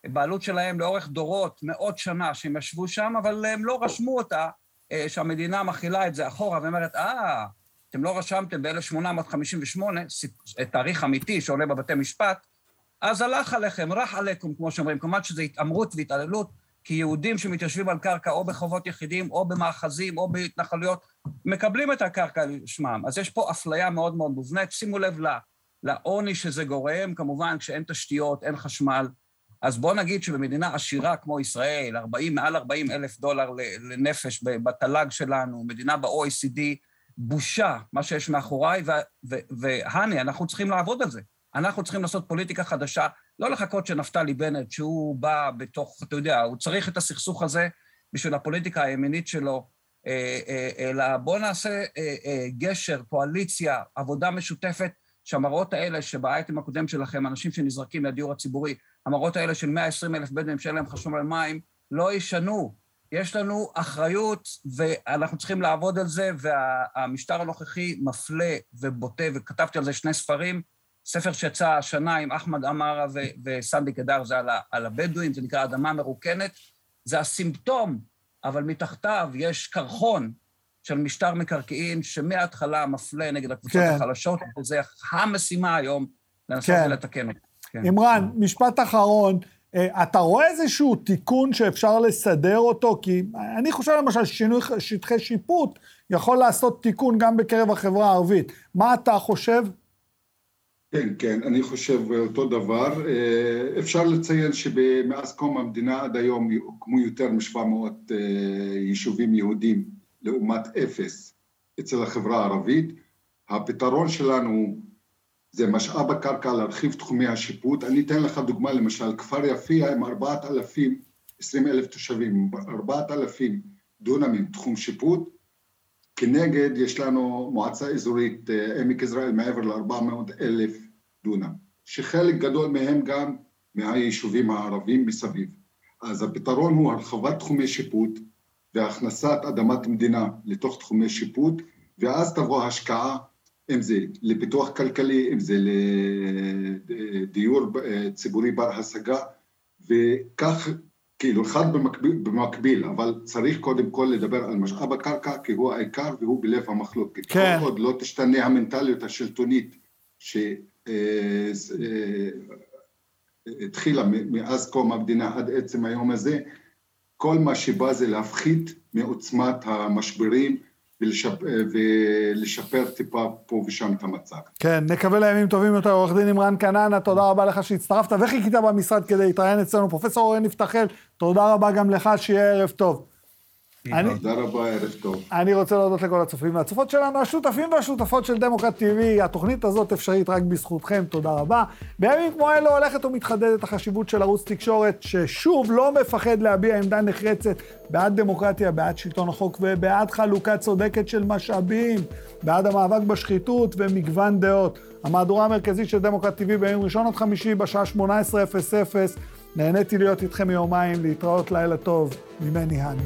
בעלות שלהם לאורך דורות, מאות שנה שהם ישבו שם, אבל הם לא רשמו אותה, אה, שהמדינה מכילה את זה אחורה ואומרת, אה, אתם לא רשמתם ב-1858, תאריך אמיתי שעולה בבתי משפט, אז הלך עליכם, רח עליכם, כמו שאומרים, כמובן שזו התעמרות והתעללות, כי יהודים שמתיישבים על קרקע או בחובות יחידים, או במאחזים, או בהתנחלויות, מקבלים את הקרקע לשמם. אז יש פה אפליה מאוד מאוד מובנית. שימו לב לעוני שזה גורם, כמובן כשאין תשתיות, אין חשמל. אז בואו נגיד שבמדינה עשירה כמו ישראל, 40, מעל 40 אלף דולר לנפש בתל"ג שלנו, מדינה ב-OECD, בושה מה שיש מאחוריי, והני, אנחנו צריכים לעבוד על זה. אנחנו צריכים לעשות פוליטיקה חדשה, לא לחכות שנפתלי בנט, שהוא בא בתוך, אתה יודע, הוא צריך את הסכסוך הזה בשביל הפוליטיקה הימינית שלו, אה, אה, אלא בואו נעשה אה, גשר, קואליציה, עבודה משותפת, שהמראות האלה שבאייטם הקודם שלכם, אנשים שנזרקים לדיור הציבורי, המראות האלה של 120 אלף בדואים שאין להם חשמל מים, לא ישנו. יש לנו אחריות ואנחנו צריכים לעבוד על זה, והמשטר הנוכחי מפלה ובוטה, וכתבתי על זה שני ספרים. ספר שיצא השנה עם אחמד עמארה וסנדי קדר, זה על, על הבדואים, זה נקרא אדמה מרוקנת. זה הסימפטום, אבל מתחתיו יש קרחון של משטר מקרקעין שמההתחלה מפלה נגד הקבוצות כן. החלשות, וזה המשימה היום לנסות כן. ולתקן אותו. כן. אימרן, משפט אחרון. אה, אתה רואה איזשהו תיקון שאפשר לסדר אותו? כי אני חושב למשל ששינוי שטחי שיפוט יכול לעשות תיקון גם בקרב החברה הערבית. מה אתה חושב? כן, כן, אני חושב אותו דבר. אה, אפשר לציין שמאז קום המדינה עד היום הוקמו יותר מ-700 אה, יישובים יהודים לעומת אפס אצל החברה הערבית. הפתרון שלנו זה משאב הקרקע להרחיב תחומי השיפוט. אני אתן לך דוגמה, למשל, כפר יפיע עם 4,000, 20 אלף תושבים, 4,000 דונמים תחום שיפוט, כנגד יש לנו מועצה אזורית אה, עמק יזרעאל מעבר ל-400 אלף דונם, שחלק גדול מהם גם מהיישובים הערבים מסביב. אז הפתרון הוא הרחבת תחומי שיפוט והכנסת אדמת מדינה לתוך תחומי שיפוט, ואז תבוא השקעה אם זה לפיתוח כלכלי, אם זה לדיור ציבורי בר השגה, וכך, כאילו, אחד במקביל, במקביל, אבל צריך קודם כל לדבר על משאב הקרקע, כי הוא העיקר והוא בלב המחלוקת. כן. כל עוד לא תשתנה המנטליות השלטונית שהתחילה מאז קום המדינה עד עצם היום הזה, כל מה שבא זה להפחית מעוצמת המשברים, ולשפר, ולשפר טיפה פה ושם את המצב. כן, נקווה לימים טובים יותר. עורך דין עמרן כנענה, תודה רבה לך שהצטרפת וחיכית במשרד כדי להתראיין אצלנו. פרופסור אורן נפתחל, תודה רבה גם לך, שיהיה ערב טוב. אני- תודה רבה, ערב טוב. אני רוצה להודות לכל הצופים והצופות שלנו, השותפים והשותפות של דמוקרט TV. התוכנית הזאת אפשרית רק בזכותכם, תודה רבה. בימים כמו אלו הולכת ומתחדדת החשיבות של ערוץ תקשורת, ששוב לא מפחד להביע עמדה נחרצת בעד דמוקרטיה, בעד שלטון החוק ובעד חלוקה צודקת של משאבים, בעד המאבק בשחיתות ומגוון דעות. המהדורה המרכזית של דמוקרט TV ביום ראשון עד חמישי בשעה 18:00. נהניתי להיות איתכם יומיים, להתראות לילה טוב, ממני הני.